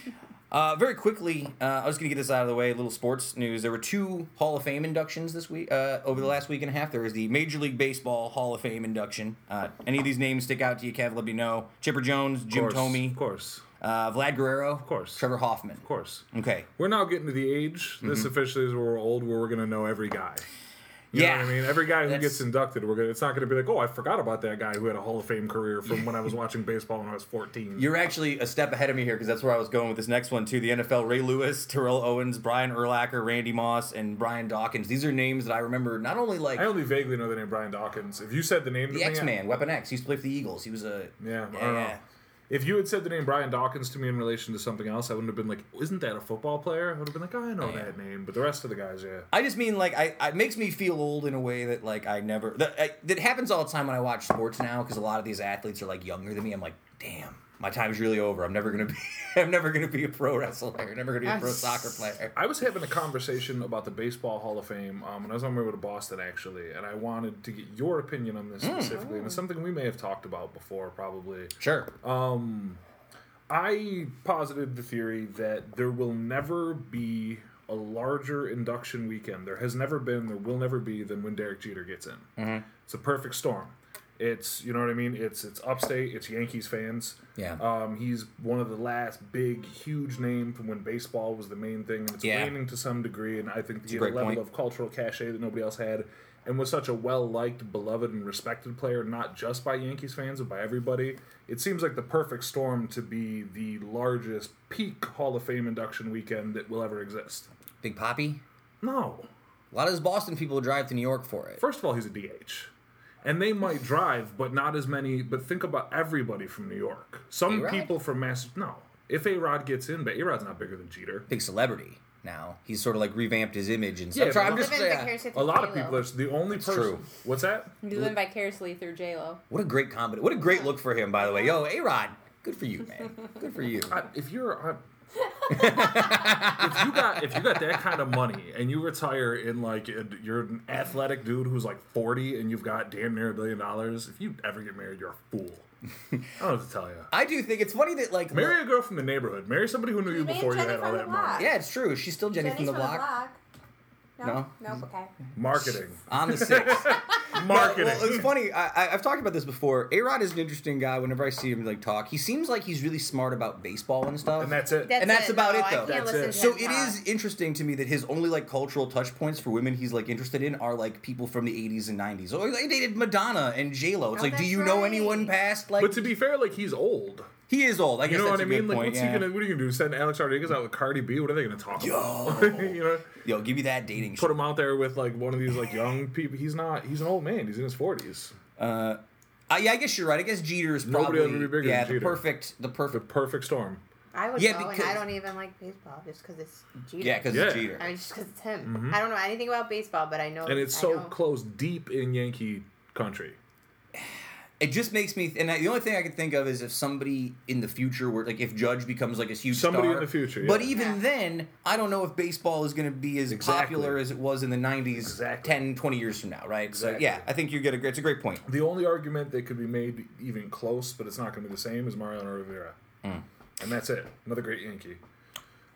Uh, very quickly, uh, I was going to get this out of the way. A little sports news. There were two Hall of Fame inductions this week. Uh, over the last week and a half, there was the Major League Baseball Hall of Fame induction. Uh, any of these names stick out to you, Kev? Let me know. Chipper Jones, Jim Of course, Thome, Of course. uh, Vlad Guerrero, of course. Trevor Hoffman. Of course. Okay. We're now getting to the age. This Mm-hmm. officially is where we're old, where we're going to know every guy. You Yeah. know what I mean? Every guy who That's- gets inducted, we're gonna. It's not gonna be like, oh, I forgot about that guy who had a Hall of Fame career from when I was watching baseball when I was 14. You're actually a step ahead of me here because that's where I was going with this next one too. The NFL: Ray Lewis, Terrell Owens, Brian Urlacher, Randy Moss, and Brian Dawkins. These are names that I remember not only like I only vaguely know the name Brian Dawkins. If you said the name, to the X Man, Weapon X. He used to play for the Eagles. He was a Yeah, I don't know. yeah. If you had said the name Brian Dawkins to me in relation to something else, I wouldn't have been like, "Isn't that a football player?" I would have been like, "Oh, I know oh, Yeah. that name," but the rest of the guys, yeah. I just mean like I, I it makes me feel old in a way that like I never that I, that happens all the time when I watch sports now because a lot of these athletes are like younger than me. I'm like, damn, my time's really over. I'm never gonna be *laughs* I'm never gonna be a pro wrestler. I'm never gonna be a pro soccer player. I was having a conversation about the Baseball Hall of Fame um, when I was on my way to Boston, actually, and I wanted to get your opinion on this Hmm. specifically, and it's something we may have talked about before, probably. Sure. I posited the theory that there will never be a larger induction weekend. There has never been, there will never be than when Derek Jeter gets in. Mm-hmm. It's a perfect storm. It's you know what I mean. It's it's upstate. It's Yankees fans. Yeah. Um, he's one of the last big, huge name from when baseball was the main thing, and it's Yeah. waning to some degree. And I think a he had a level point. of cultural cachet that nobody else had, and was such a well liked, beloved, and respected player, not just by Yankees fans, but by everybody. It seems like the perfect storm to be the largest peak Hall of Fame induction weekend that will ever exist. Big Poppy. No. A lot of those Boston people drive to New York for it. First of all, he's a DH. And they might drive, but not as many. But think about everybody from New York. Some A-Rod? people from Mass. No. If A Rod gets in, but A Rod's not bigger than Jeter. Big celebrity now. He's sort of like revamped his image and Yeah, stuff. I'm but- just Living yeah. A lot of J-Lo. people, Are the only person. true. What's that? You live vicariously through J Lo. What a great comedy. What a great look for him, by the way. Yo, A Rod, good for you, man. Good for you. *laughs* I, if you're. I, if you got if you got that kind of money and you retire in like a, you're an athletic dude who's like 40 and you've got damn near a billion dollars if you ever get married you're a fool I don't know what to tell you I do think it's funny that like Marry a girl from the neighborhood. Marry somebody who knew you made before you had all that block. money. Yeah, it's true. She's still Jenny Jenny's from the block. No? Nope, okay. Marketing. On the *laughs* sixth. Marketing. Well, it's funny. I, I, I've talked about this before. A Rod is an interesting guy. Whenever I see him like talk, he seems like he's really smart about baseball and stuff. and that's it. That's And that's it, about no, it, I though. can't That's listen it. to so him it talk. is interesting to me that his only like cultural touch points for women he's like interested in are like people from the 80s and 90s. Or he dated Madonna and J Lo. It's Oh, like, do that's you know right. anyone past like? but to be fair, like he's old. He is old. I guess You know that's what I mean? Like, point. what's yeah. he gonna? What are you gonna do? Send Alex Rodriguez out with Cardi B? What are they gonna talk about? Yo, *laughs* you know, Yo, give me that dating put shit. him out there with like one of these like young people. He's not. He's an old man. He's in his forties. Uh, yeah, I guess you're right. I guess Jeter is Nobody probably will ever be bigger yeah than the Jeter. perfect the perfect, The perfect perfect storm. I would Yeah, go, and I don't even like baseball just because it's Jeter. yeah because Yeah. it's Jeter. I mean, just because it's him. I don't know anything about baseball, but I know. And it's I so know. close, deep in Yankee country. It just makes me, and I, the only thing I can think of is if somebody in the future were like if Judge becomes like a huge Somebody star. in the future, But even Yeah. then, I don't know if baseball is going to be as Exactly. popular as it was in the '90s, Exactly. 10, 20 years from now, right? So Exactly. yeah, I think you get a. It's a great point. The only argument that could be made even close, but it's not going to be the same, is Mariano Rivera. Hmm. And that's it. Another great Yankee.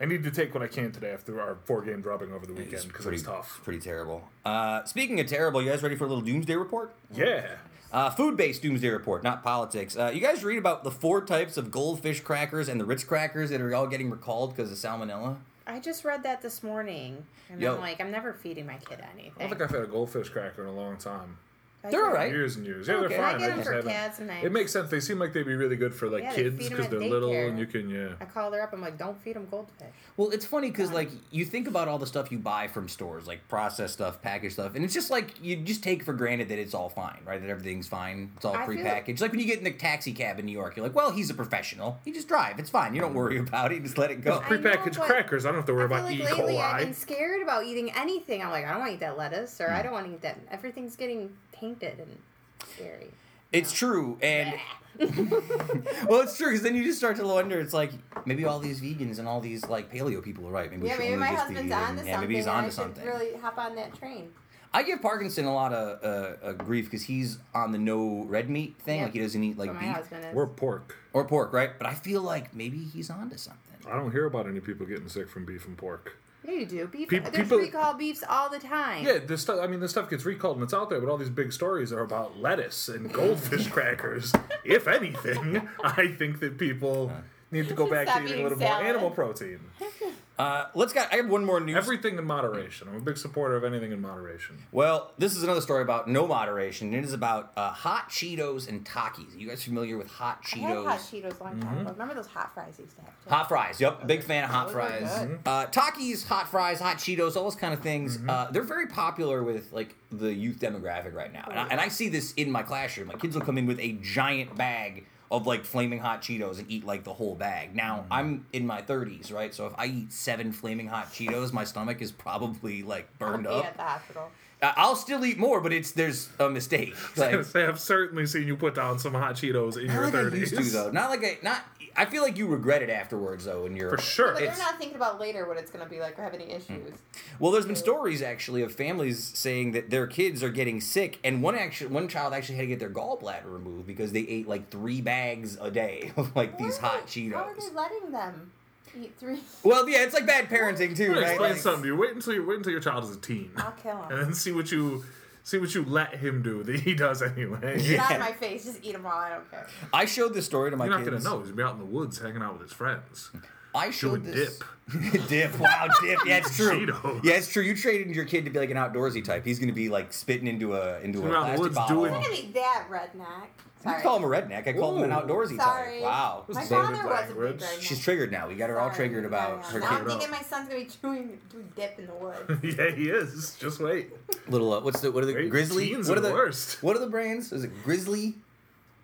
I need to take what I can today after our four game dropping over the weekend because it was pretty tough. Pretty terrible. Uh, speaking of terrible, you guys ready for a little doomsday report? Yeah. Uh, food-based doomsday report, not politics. Uh, you guys read about the four types of goldfish crackers and the Ritz crackers that are all getting recalled because of salmonella? I just read that this morning, and Yo. I'm like, I'm never feeding my kid anything. I don't think I've had a goldfish cracker in a long time. I They're all right. Years and years. Yeah, Okay. they're fine. I get them just for haven't- cats and It makes sense. They seem like they'd be really good for like Yeah, they kids feed 'em because at they're little daycare. and you can yeah. I call her up. I'm like, don't feed them goldfish. Well, it's funny because like you think about all the stuff you buy from stores, like processed stuff, packaged stuff, and it's just like you just take for granted that it's all fine, right? That everything's fine. It's all I feel- prepackaged. Like when you get in the taxi cab in New York, you're like, well, he's a professional. You just drive. It's fine. You don't worry *laughs* about it. Just let it go. I know, Prepackaged but crackers. I don't have to worry I feel about like E. lately I've coli. been scared about eating anything. I'm like, I don't want to eat that lettuce, or Hmm. I don't want to eat that. Everything's getting tainted and scary. It's true, and *laughs* well, it's true because then you just start to wonder. It's like maybe all these vegans and all these like paleo people are right. Maybe Yeah, maybe only my just be husband's eating- onto Yeah, something. maybe he's and onto I should something. really hop on that train. I give Parkinson a lot of uh, uh, grief because he's on the no red meat thing. Yeah. Like he doesn't eat like But beef. Or pork. or pork, right? But I feel like maybe he's onto something. I don't hear about any people getting sick from beef and pork. Yeah, you do. Beef. Peop- there's people- recall beefs all the time. Yeah, this stuff. I mean, this stuff gets recalled and it's out there, but all these big stories are about lettuce and goldfish *laughs* crackers. If anything, I think that people need to go back Stop to eating a eating little more animal protein. *laughs* Uh, let's got. I have one more news. Everything in moderation. I'm a big supporter of anything in moderation. well, this is another story about no moderation. It is about uh, hot Cheetos and Takis. Are you guys familiar with hot Cheetos? I had Cheetos? hot Cheetos a long time Mm-hmm. ago. Remember those hot fries I used to have? Too? Hot fries. Yep, big fan of hot Those are fries. good. Uh, Takis, hot fries, hot Cheetos, all those kind of things. Uh, they're very popular with like the youth demographic right now, and I, and I see this in my classroom. My kids will come in with a giant bag of like flaming hot Cheetos and eat like the whole bag. Now mm-hmm. I'm in my 30s, right? So if I eat seven flaming hot Cheetos, my stomach is probably like I'll burned be up. at the hospital. I- I'll still eat more, but it's there's a mistake. *laughs* Like, I have certainly seen you put down some hot Cheetos in your not like I 30s. used to though. Not like I not. I feel like you regret it afterwards though, when you're For sure. But they're not thinking about later what it's going to be like or have any Hmm. issues. Well, there's been stories actually of families saying that their kids are getting sick, and one actually, one child actually had to get their gallbladder removed because they ate like three bags a day *laughs* of like these Why? Cheetos. How are they letting them eat three? *laughs* Well, yeah, it's like bad parenting too, right? explain Like- something to you. Wait until you wait until your child is a teen, I'll kill him, and then see what you see what you let him do that he does anyway. Yeah. Not in my face. Just eat them all. I don't care. I showed this story to my You're not kids. gonna know. He's gonna be out in the woods hanging out with his friends. I showed Doing this dip. *laughs* Wow, dip. Yeah, it's true. Cheetos. Yeah, it's true. You traded your kid to be like an outdoorsy type. He's gonna be like spitting into a into a He's plastic bottle. doing- I'm not gonna be that redneck. You call him a redneck. I called him an outdoorsy Sorry. type. Wow. My Loaded father was a big redneck. She's triggered now. We got her all triggered about Yeah, her kid. I'm thinking my son's gonna be doing doing dip in the woods. *laughs* yeah, he is. Just wait. Little, uh, what's the what are the Great grizzly? What are are the the worst. What are the brands? Is it grizzly?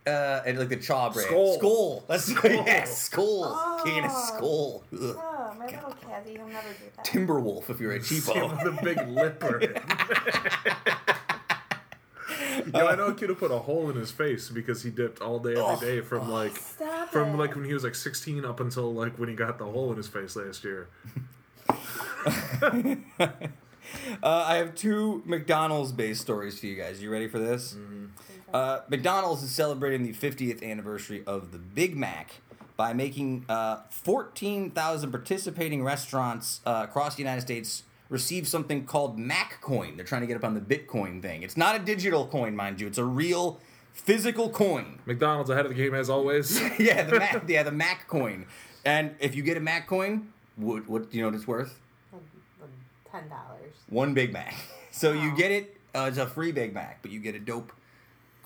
Uh, and like the chaw brand. Skull. Skull. That's Skull. yes, skull. Oh. King of skull. Ugh. Oh, my little Cassie, he'll never do that. Timberwolf if you're a Same cheapo. with the big lipper. *laughs* *laughs* Yo, I know a kid who put a hole in his face because he dipped all day Oh. every day from like Stop from it. like when he was like 16 up until like when he got the hole in his face last year. *laughs* Uh, I have two McDonald's based stories for you guys. You ready for this? Uh, McDonald's is celebrating the 50th anniversary of the Big Mac by making uh, 14,000 participating restaurants uh, across the United States receive something called Mac Coin. They're trying to get up on the Bitcoin thing. It's not a digital coin, mind you. It's a real physical coin. McDonald's ahead of the game as always. *laughs* yeah, the Mac, yeah, the Mac Coin. And if you get a Mac Coin, what, what do you know what it's worth? Ten dollars. One Big Mac. *laughs* So you get it. Uh, it's a free Big Mac, but you get a dope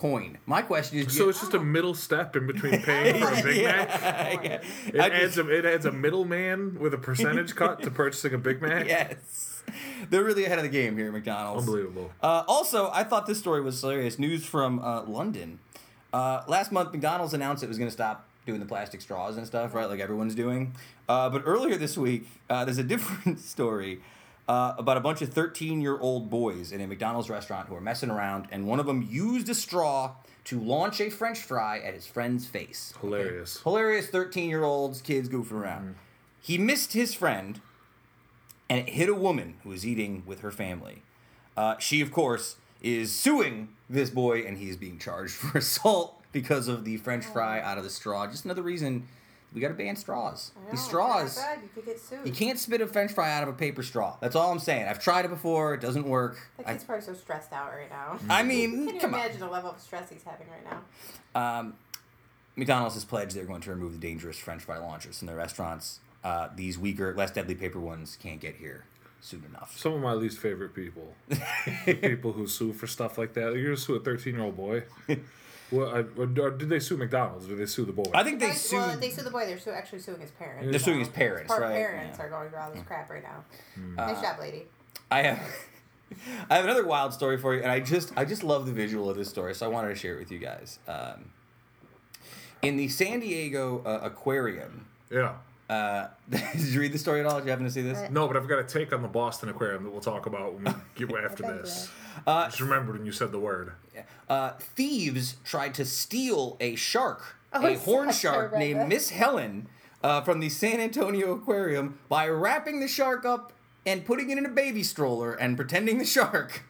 coin. My question is, So you- it's just a middle step in between *laughs* paying for a Big Mac. *laughs* yeah. It I adds just- a it adds a middleman with a percentage cut to *laughs* purchasing a Big Mac. yes, they're really ahead of the game here at McDonald's. Unbelievable. Uh, also, I thought this story was hilarious. News from uh, London. Uh, last month, McDonald's announced it was going to stop doing the plastic straws and stuff, right? Like everyone's doing. Uh, but earlier this week, uh, there's a different story uh, about a bunch of 13 year old boys in a McDonald's restaurant who are messing around, and one of them used a straw to launch a French fry at his friend's face. Hilarious. Hilarious 13 year olds, kids goofing around. He missed his friend and it hit a woman who was eating with her family. Uh, she, of course, is suing this boy and he is being charged *laughs* for assault because of the French fry out of the straw. Just another reason we got to ban straws. Know, These straws. not. You could get sued. You can't spit a French fry out of a paper straw. That's all I'm saying. I've tried it before. It doesn't work. That I, kid's probably so stressed out right now. I mean, Can you come on. imagine the level of stress he's having right now? Um, McDonald's has pledged they're going to remove the dangerous French fry launchers from their restaurants. Uh, these weaker, less deadly paper ones can't get here soon enough. Some of my least favorite people, *laughs* people who sue for stuff like that. You're gonna sue a 13 year old boy. *laughs* Well, I, or did they sue McDonald's? Or did they sue the boy? I think they Well, sued. Well, they sued the boy. They're su- actually suing his parents. They're suing his parents, His right, parents yeah. are going through all this crap right now. Hmm. nice job, lady. I have *laughs* I have another wild story for you, and I just I just love the visual of this story, so I wanted to share it with you guys. Um, in the San Diego uh, aquarium, yeah. uh, *laughs* did you read the story at all? Did you happen to see this? Uh, No, but I've got a take on the Boston Aquarium that we'll talk about when we *laughs* get after I've been this. Uh, Just remembered when you said the word. uh, thieves tried to steal a shark, Oh, a I horn shark named. Miss Helen, uh, from the San Antonio Aquarium by wrapping the shark up and putting it in a baby stroller and pretending the shark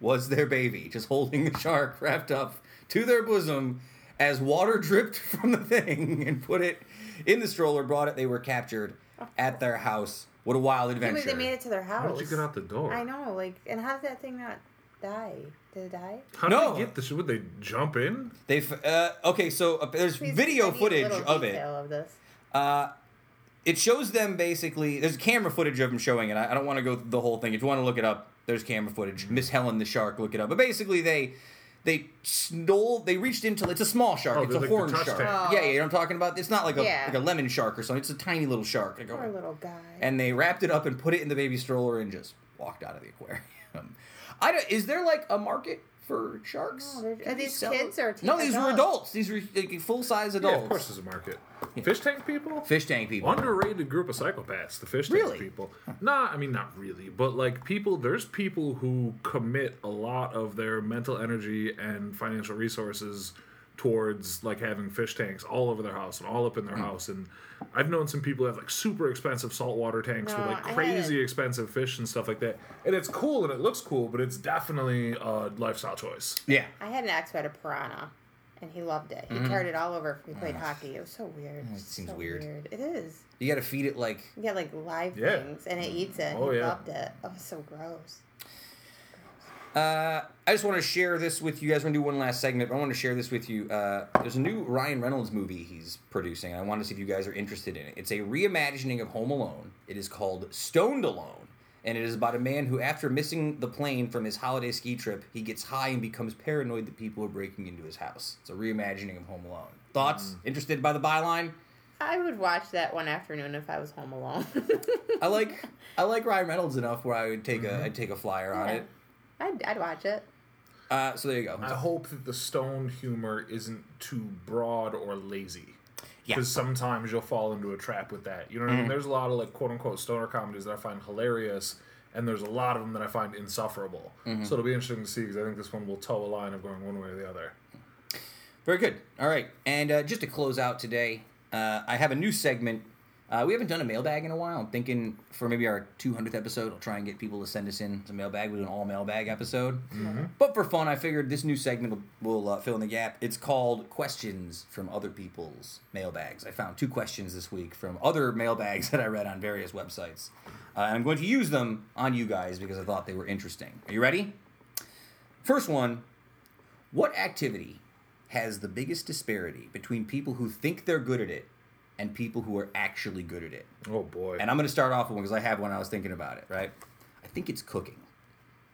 was their baby, just holding the shark wrapped up to their bosom as water dripped *laughs* from the thing and put it in the stroller, brought it. They were captured at their house. What a wild adventure. made, they made it to their house. How did you get out the door? I know, like, and how did that thing not die? Did it die? How did No. they get this? Would they jump in? They uh, okay, so uh, there's Please, video I need a footage little of it. detail Of this. Uh, it shows them basically. There's camera footage of them showing it. I, I don't want to go through the whole thing. If you want to look it up, there's camera footage. Miss Helen the shark, look it up. But basically, they they stole. They reached into. It's a small shark. Oh, it's a they're like the horn touch shark. tank. Oh. Yeah, yeah. You know what I'm talking about? It's not like a Yeah. like a lemon shark or something. It's a tiny little shark. Like a- Poor little guy. and they wrapped it up and put it in the baby stroller and just walked out of the aquarium. *laughs* I don't, is there like a market for sharks? No, they're- Can are you these sell- kids or no? teen- These were adults. adults? These were like, full size adults. Yeah, of course there's a market. Fish tank people? Fish tank people. Underrated group of psychopaths, the fish tank Really? people. Nah, I mean not really, but like people. There's people who commit a lot of their mental energy and financial resources towards like having fish tanks all over their house and all up in their hmm. house. And I've known some people who have like super expensive saltwater tanks with like crazy expensive fish and stuff like that. And it's cool and it looks cool, but it's definitely a lifestyle choice. Yeah. I had an ex who had a piranha, and he loved it. He carried it all over. He played hockey. It was so weird. Mm-hmm. it seems So weird. It is. You got to feed it like. You get like live Yeah. things, and it eats it. Oh, he yeah. loved it. Oh, it's so gross. Uh, I just want to share this with you guys. We're gonna do one last segment. But I want to share this with you. Uh, there's a new Ryan Reynolds movie he's producing, and I want to see if you guys are interested in it. It's a reimagining of Home Alone. It is called Stoned Alone, and it is about a man who, after missing the plane from his holiday ski trip, he gets high and becomes paranoid that people are breaking into his house. It's a reimagining of Home Alone. Thoughts? Interested by the byline? I would watch that one afternoon if I was home alone. I like *laughs* I like Ryan Reynolds enough where I would take a I'd take a flyer on Yeah. it. I'd, I'd watch it. Uh, so there you go. I hope that the stone humor isn't too broad or lazy. Yeah. Mm-hmm. Because sometimes you'll fall into a trap with that. You know what I mean? There's a lot of like quote unquote stoner comedies that I find hilarious, and there's a lot of them that I find insufferable. Mm-hmm. So it'll be interesting to see because I think this one will toe a line of going one way or the other. Very good. All right, and uh, just to close out today, uh, I have a new segment. Uh, we haven't done a mailbag in a while. I'm thinking for maybe our 200th episode, I'll try and get people to send us in some mailbag. We'll do an all mailbag episode. But for fun, I figured this new segment will, will uh, fill in the gap. It's called Questions from Other People's Mailbags. I found two questions this week from other mailbags *laughs* that I read on various websites. Uh, and I'm going to use them on you guys because I thought they were interesting. Are you ready? First one What activity has the biggest disparity between people who think they're good at it and people who are actually good at it? Oh boy. And I'm going to start off with one because I have one I was thinking about it, right? I think it's cooking.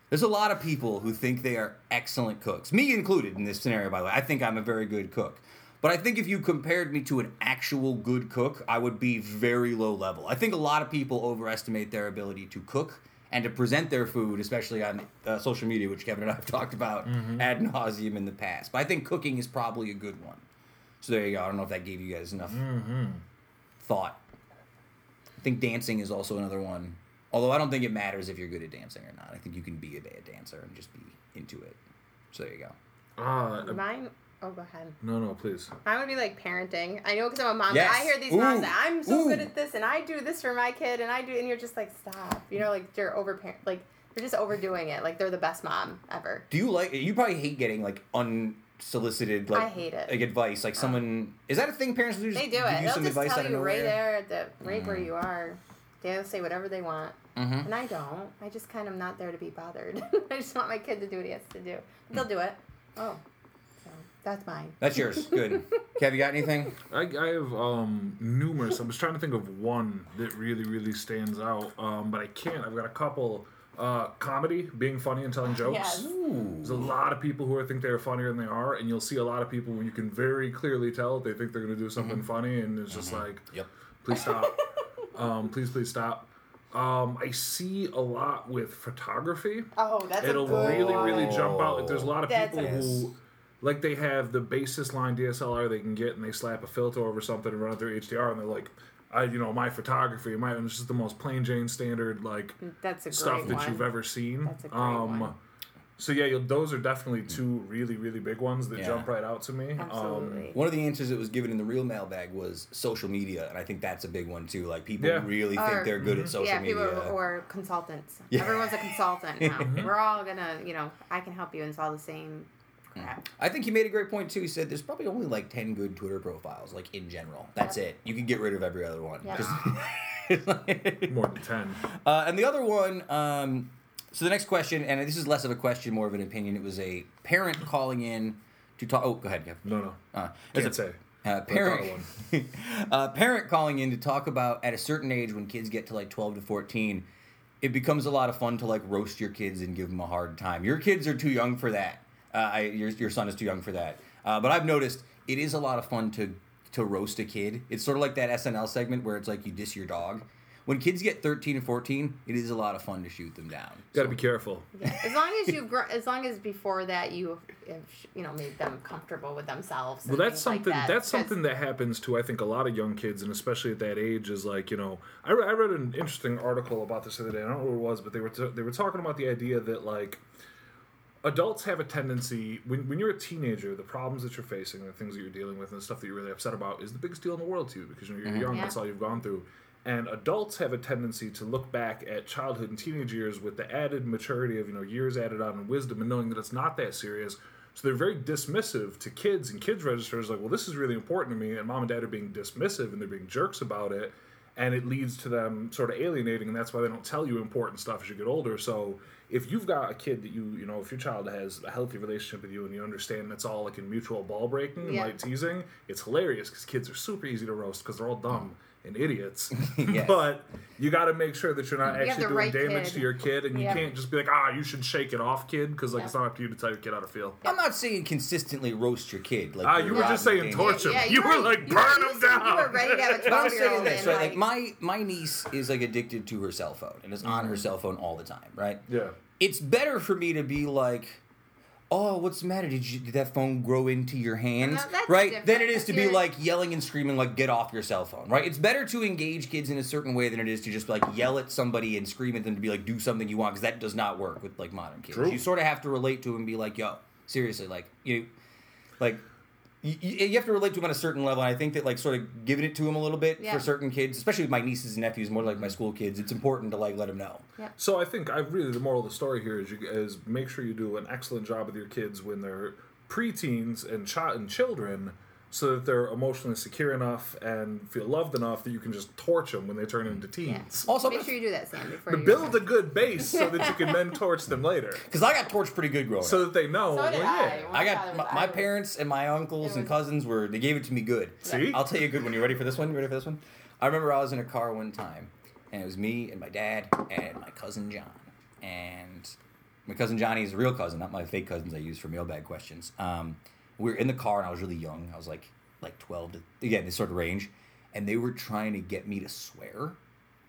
There's a lot of people who think they are excellent cooks, me included in this scenario, by the way. I think I'm a very good cook. But I think if you compared me to an actual good cook, I would be very low level. I think a lot of people overestimate their ability to cook and to present their food, especially on uh, social media, which Kevin and I have *laughs* talked about ad nauseum in the past. But I think cooking is probably a good one. So there you go. I don't know if that gave you guys enough thought. I think dancing is also another one. Although I don't think it matters if you're good at dancing or not. I think you can be a bad dancer and just be into it. So there you go. Uh, Mine. Oh, go ahead. no, no, please. I would be like parenting. I know because I'm a mom. Yes. I hear these Ooh. moms that I'm so good at this, and I do this for my kid, and I do, and you're just like, stop. You know, like you're over like you're just overdoing it. Like they're the best mom ever. Do you like? You probably hate getting like un unsolicited like I hate it. like advice. Like someone is that a thing parents do? They do it. you They'll some just advice tell you right there, at the right where you are. They'll say whatever they want, Mhm. and I don't. I just kind of not there to be bothered. *laughs* I just want my kid to do what he has to do. They'll do it. Oh, so that's mine. That's yours. *laughs* Good. Kev, you got anything? I, I have um, numerous. I'm just trying to think of one that really, really stands out, um, but I can't. I've got a couple. Uh, comedy, being funny and telling jokes. Yes. There's a lot of people who think they're funnier than they are, and you'll see a lot of people where you can very clearly tell they think they're going to do something funny, and it's just like, Yep. please stop. *laughs* um, please, please stop. Um, I see a lot with photography. Oh, that's It'll a good really, really jump out. Like, there's a lot of That's people a- who, like, they have the basis line DSLR they can get, and they slap a filter over something and run it through HDR, and they're like, I, you know, my photography, my, and it's just the most plain Jane standard, like, That's a stuff that one. you've ever seen. That's a great um, one. So yeah, you'll, those are definitely two really, really big ones that Yeah. jump right out to me. Um, Absolutely. One of the answers that was given in the real mailbag was social media, and I think that's a big one too. Like people Yeah. really think they're good at social yeah, media. Yeah, people or consultants. Yeah. Everyone's a consultant now. *laughs* We're all gonna, you know, I can help you install the same crap. I think he made a great point too. He said there's probably only like ten good Twitter profiles, like in general. That's it. You can get rid of every other one. Yeah. Just- *laughs* *laughs* more than ten. uh, and the other one. Um, so the next question, and this is less of a question, more of an opinion. It was a parent calling in to talk. Oh, go ahead, Kev. No, no, Uh, can't a- say. Uh, parent, uh, *laughs* parent calling in to talk about at a certain age when kids get to like 12 to 14 it becomes a lot of fun to like roast your kids and give them a hard time your kids are too young for that uh, I, your, your son is too young for that uh, but i've noticed it is a lot of fun to to roast a kid it's sort of like that snl segment where it's like you diss your dog when kids get 13 and 14 it is a lot of fun to shoot them down Got to be careful. As long as you, gr- as long as before that you, have, you know, made them comfortable with themselves. Well, that's things like something. that. that's 'Cause- something that happens to I think a lot of young kids, and especially at that age, is like you know. I, re- I read an interesting article about this the other day. I don't know what it was, but they were t- they were talking about the idea that like adults have a tendency when, when you're a teenager, the problems that you're facing, the things that you're dealing with, and the stuff that you're really upset about is the biggest deal in the world to you because you know, you're mm-hmm. young. Yeah. That's all you've gone through. And adults have a tendency to look back at childhood and teenage years with the added maturity of you know years added on and wisdom, and knowing that it's not that serious. So they're very dismissive to kids, and kids registers like, well, this is really important to me, and mom and dad are being dismissive and they're being jerks about it, and it leads to them sort of alienating, and that's why they don't tell you important stuff as you get older. So if you've got a kid that you, you know, if your child has a healthy relationship with you and you understand it's all like in mutual ball breaking and Yeah. light teasing, it's hilarious because kids are super easy to roast because they're all dumb and idiots. *laughs* Yes. but you got to make sure that you're not You actually doing right damage kid. to your kid, and you Yeah. can't just be like, ah, you should shake it off, kid, because like Yeah. it's not up to you to tell your kid how to feel. i'm not saying consistently roast your kid like Ah, you're were just saying torture. Yeah, you you were were- like you burn were- them you down. were ready to have a *laughs* But I'm 12 year saying old this, and right? like, Like my my niece is like addicted to her cell phone and is on her cell phone all the time, right? Yeah. It's better for me to be like, "Oh, what's the matter? Did you did that phone grow into your hands?" No, that's right? different. Than it is to be like yelling and screaming like, "Get off your cell phone!" Right? It's better to engage kids in a certain way than it is to just like yell at somebody and scream at them to be like, "Do something you want," because that does not work with like modern kids. True. You sort of have to relate to them and be like, "Yo, seriously, like you." Like you, you have to relate to them on a certain level. And I think that like sort of giving it to them a little bit Yeah. for certain kids, especially with my nieces and nephews, more like my mm-hmm. school kids, it's important to like let them know. So I think I really the moral of the story here is you is make sure you do an excellent job with your kids when they're preteens and child and children, so that they're emotionally secure enough and feel loved enough that you can just torch them when they turn into teens. Also, make sure you do that, Sam, before To you build a good base so that you can then torch them later, *laughs* because I got torched pretty good growing so up. that they know. So well, did yeah. I. I got my, my parents and my uncles and cousins were they gave it to me good. See? I'll tell you a good one. You ready for this one? You ready for this one? I remember I was in a car one time, and it was me and my dad and my cousin John. And my cousin Johnny is a real cousin, not my fake cousins I use for mailbag questions. Um, we were in the car, and I was really young. I was like like twelve to again this sort of range, and they were trying to get me to swear,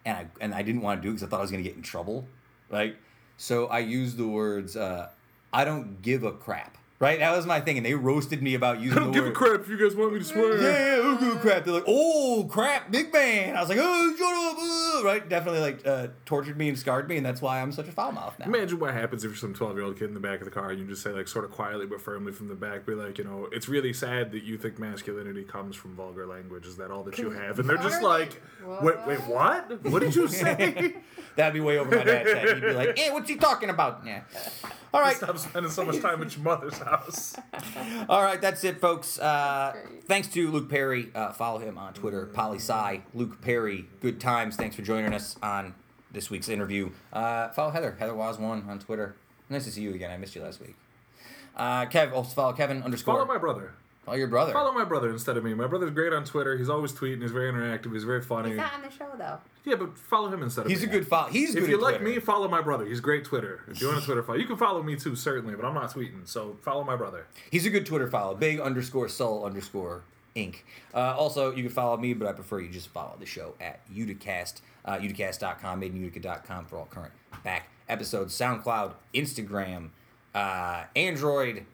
and I and I didn't want to do it because I thought I was going to get in trouble, right? So I used the words, uh, "I don't give a crap." Right, that was my thing, and they roasted me about using I don't the give a crap if you guys want me to swear. Yeah, yeah, oh, good crap. They're like, oh crap, big man. I was like, oh, shut up, uh," right? Definitely like uh, tortured me and scarred me, and that's why I'm such a foul mouth now. Imagine what happens if you're some 12 year old kid in the back of the car and you just say, like, sort of quietly but firmly from the back, be like, you know, it's really sad that you think masculinity comes from vulgar language. Is that all that you have? And they're just Vulgar like, wait, wait, what? What did you *laughs* say? That'd be way over my dad's head. He'd be like, eh, what's he talking about? Yeah. *laughs* All right. Stop spending so much time at your mother's house. *laughs* All right, that's it, folks. Uh, thanks to Luke Perry. Uh, follow him on Twitter, polysci. Luke Perry. Good times. Thanks for joining us on this week's interview. Uh, follow Heather, Heather Waz one on Twitter. Nice to see you again. I missed you last week. Uh, Kev, also follow Kevin underscore. Follow my brother. Follow your brother. Follow my brother instead of me. My brother's great on Twitter. He's always tweeting. He's very interactive. He's very funny. He's not on the show though. Yeah, but follow him instead of He's me. a good follow. He's If good. you at like Twitter. me, follow my brother. He's great Twitter. If you want a Twitter follow, you can follow me too, certainly, but I'm not tweeting. So follow my brother. He's a good Twitter follow. Big underscore soul underscore Inc. Uh, also, you can follow me, but I prefer you just follow the show at Uticast, uh, uticast.com, madeinutica.com for all current back episodes, SoundCloud, Instagram, uh, Android.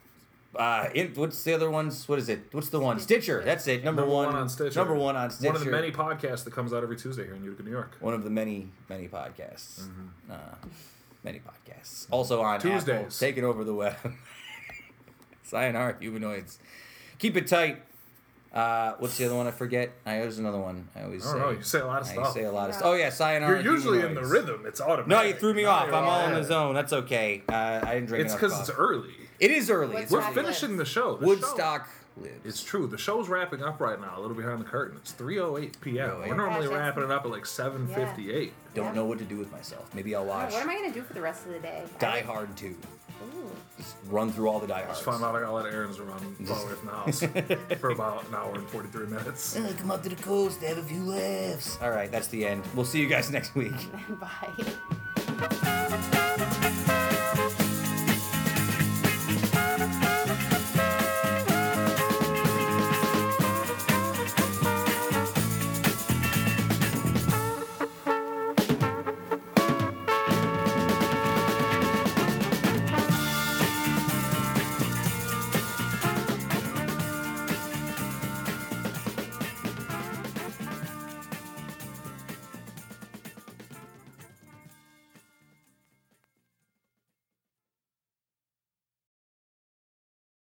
Uh, in, what's the other ones? What is it? What's the one? Stitcher. That's it. Number, one, on Stitcher. Number one on Stitcher. One of the many podcasts that comes out every Tuesday here in Utica, New York. One of the many, many podcasts. Uh, many podcasts. Also on Apple, Tuesdays. taking over the web. *laughs* Sayonara, humanoids. Keep it tight. Uh, what's the other one I forget? I there's another one. I always I say. don't know. You say a lot of stuff. I stuff. say a lot of stuff. Oh yeah, sayonara. You're usually in the rhythm. It's automatic. No, you threw me Now off. I'm all in the zone. That's okay. Uh, I didn't drink It's because it's early. It is early. It's We're early. finishing the show. The Woodstock lives. It's true. The show's wrapping up right now. A little behind the curtain. It's 3:08 p.m. 3:08. We're normally Gosh, wrapping it up at like 7:58. Don't Yeah. know what to do with myself. Maybe I'll Oh, watch what am I gonna do for the rest of the day? Die Hard 2. Ooh. Just run through all the Die Hards. Just found out I gotta let Aaron's run far away from the house *laughs* for about an hour and 43 minutes. Uh, come up to the coast, have a few laughs. All right, that's the end. We'll see you guys *laughs* next week. *laughs* Bye.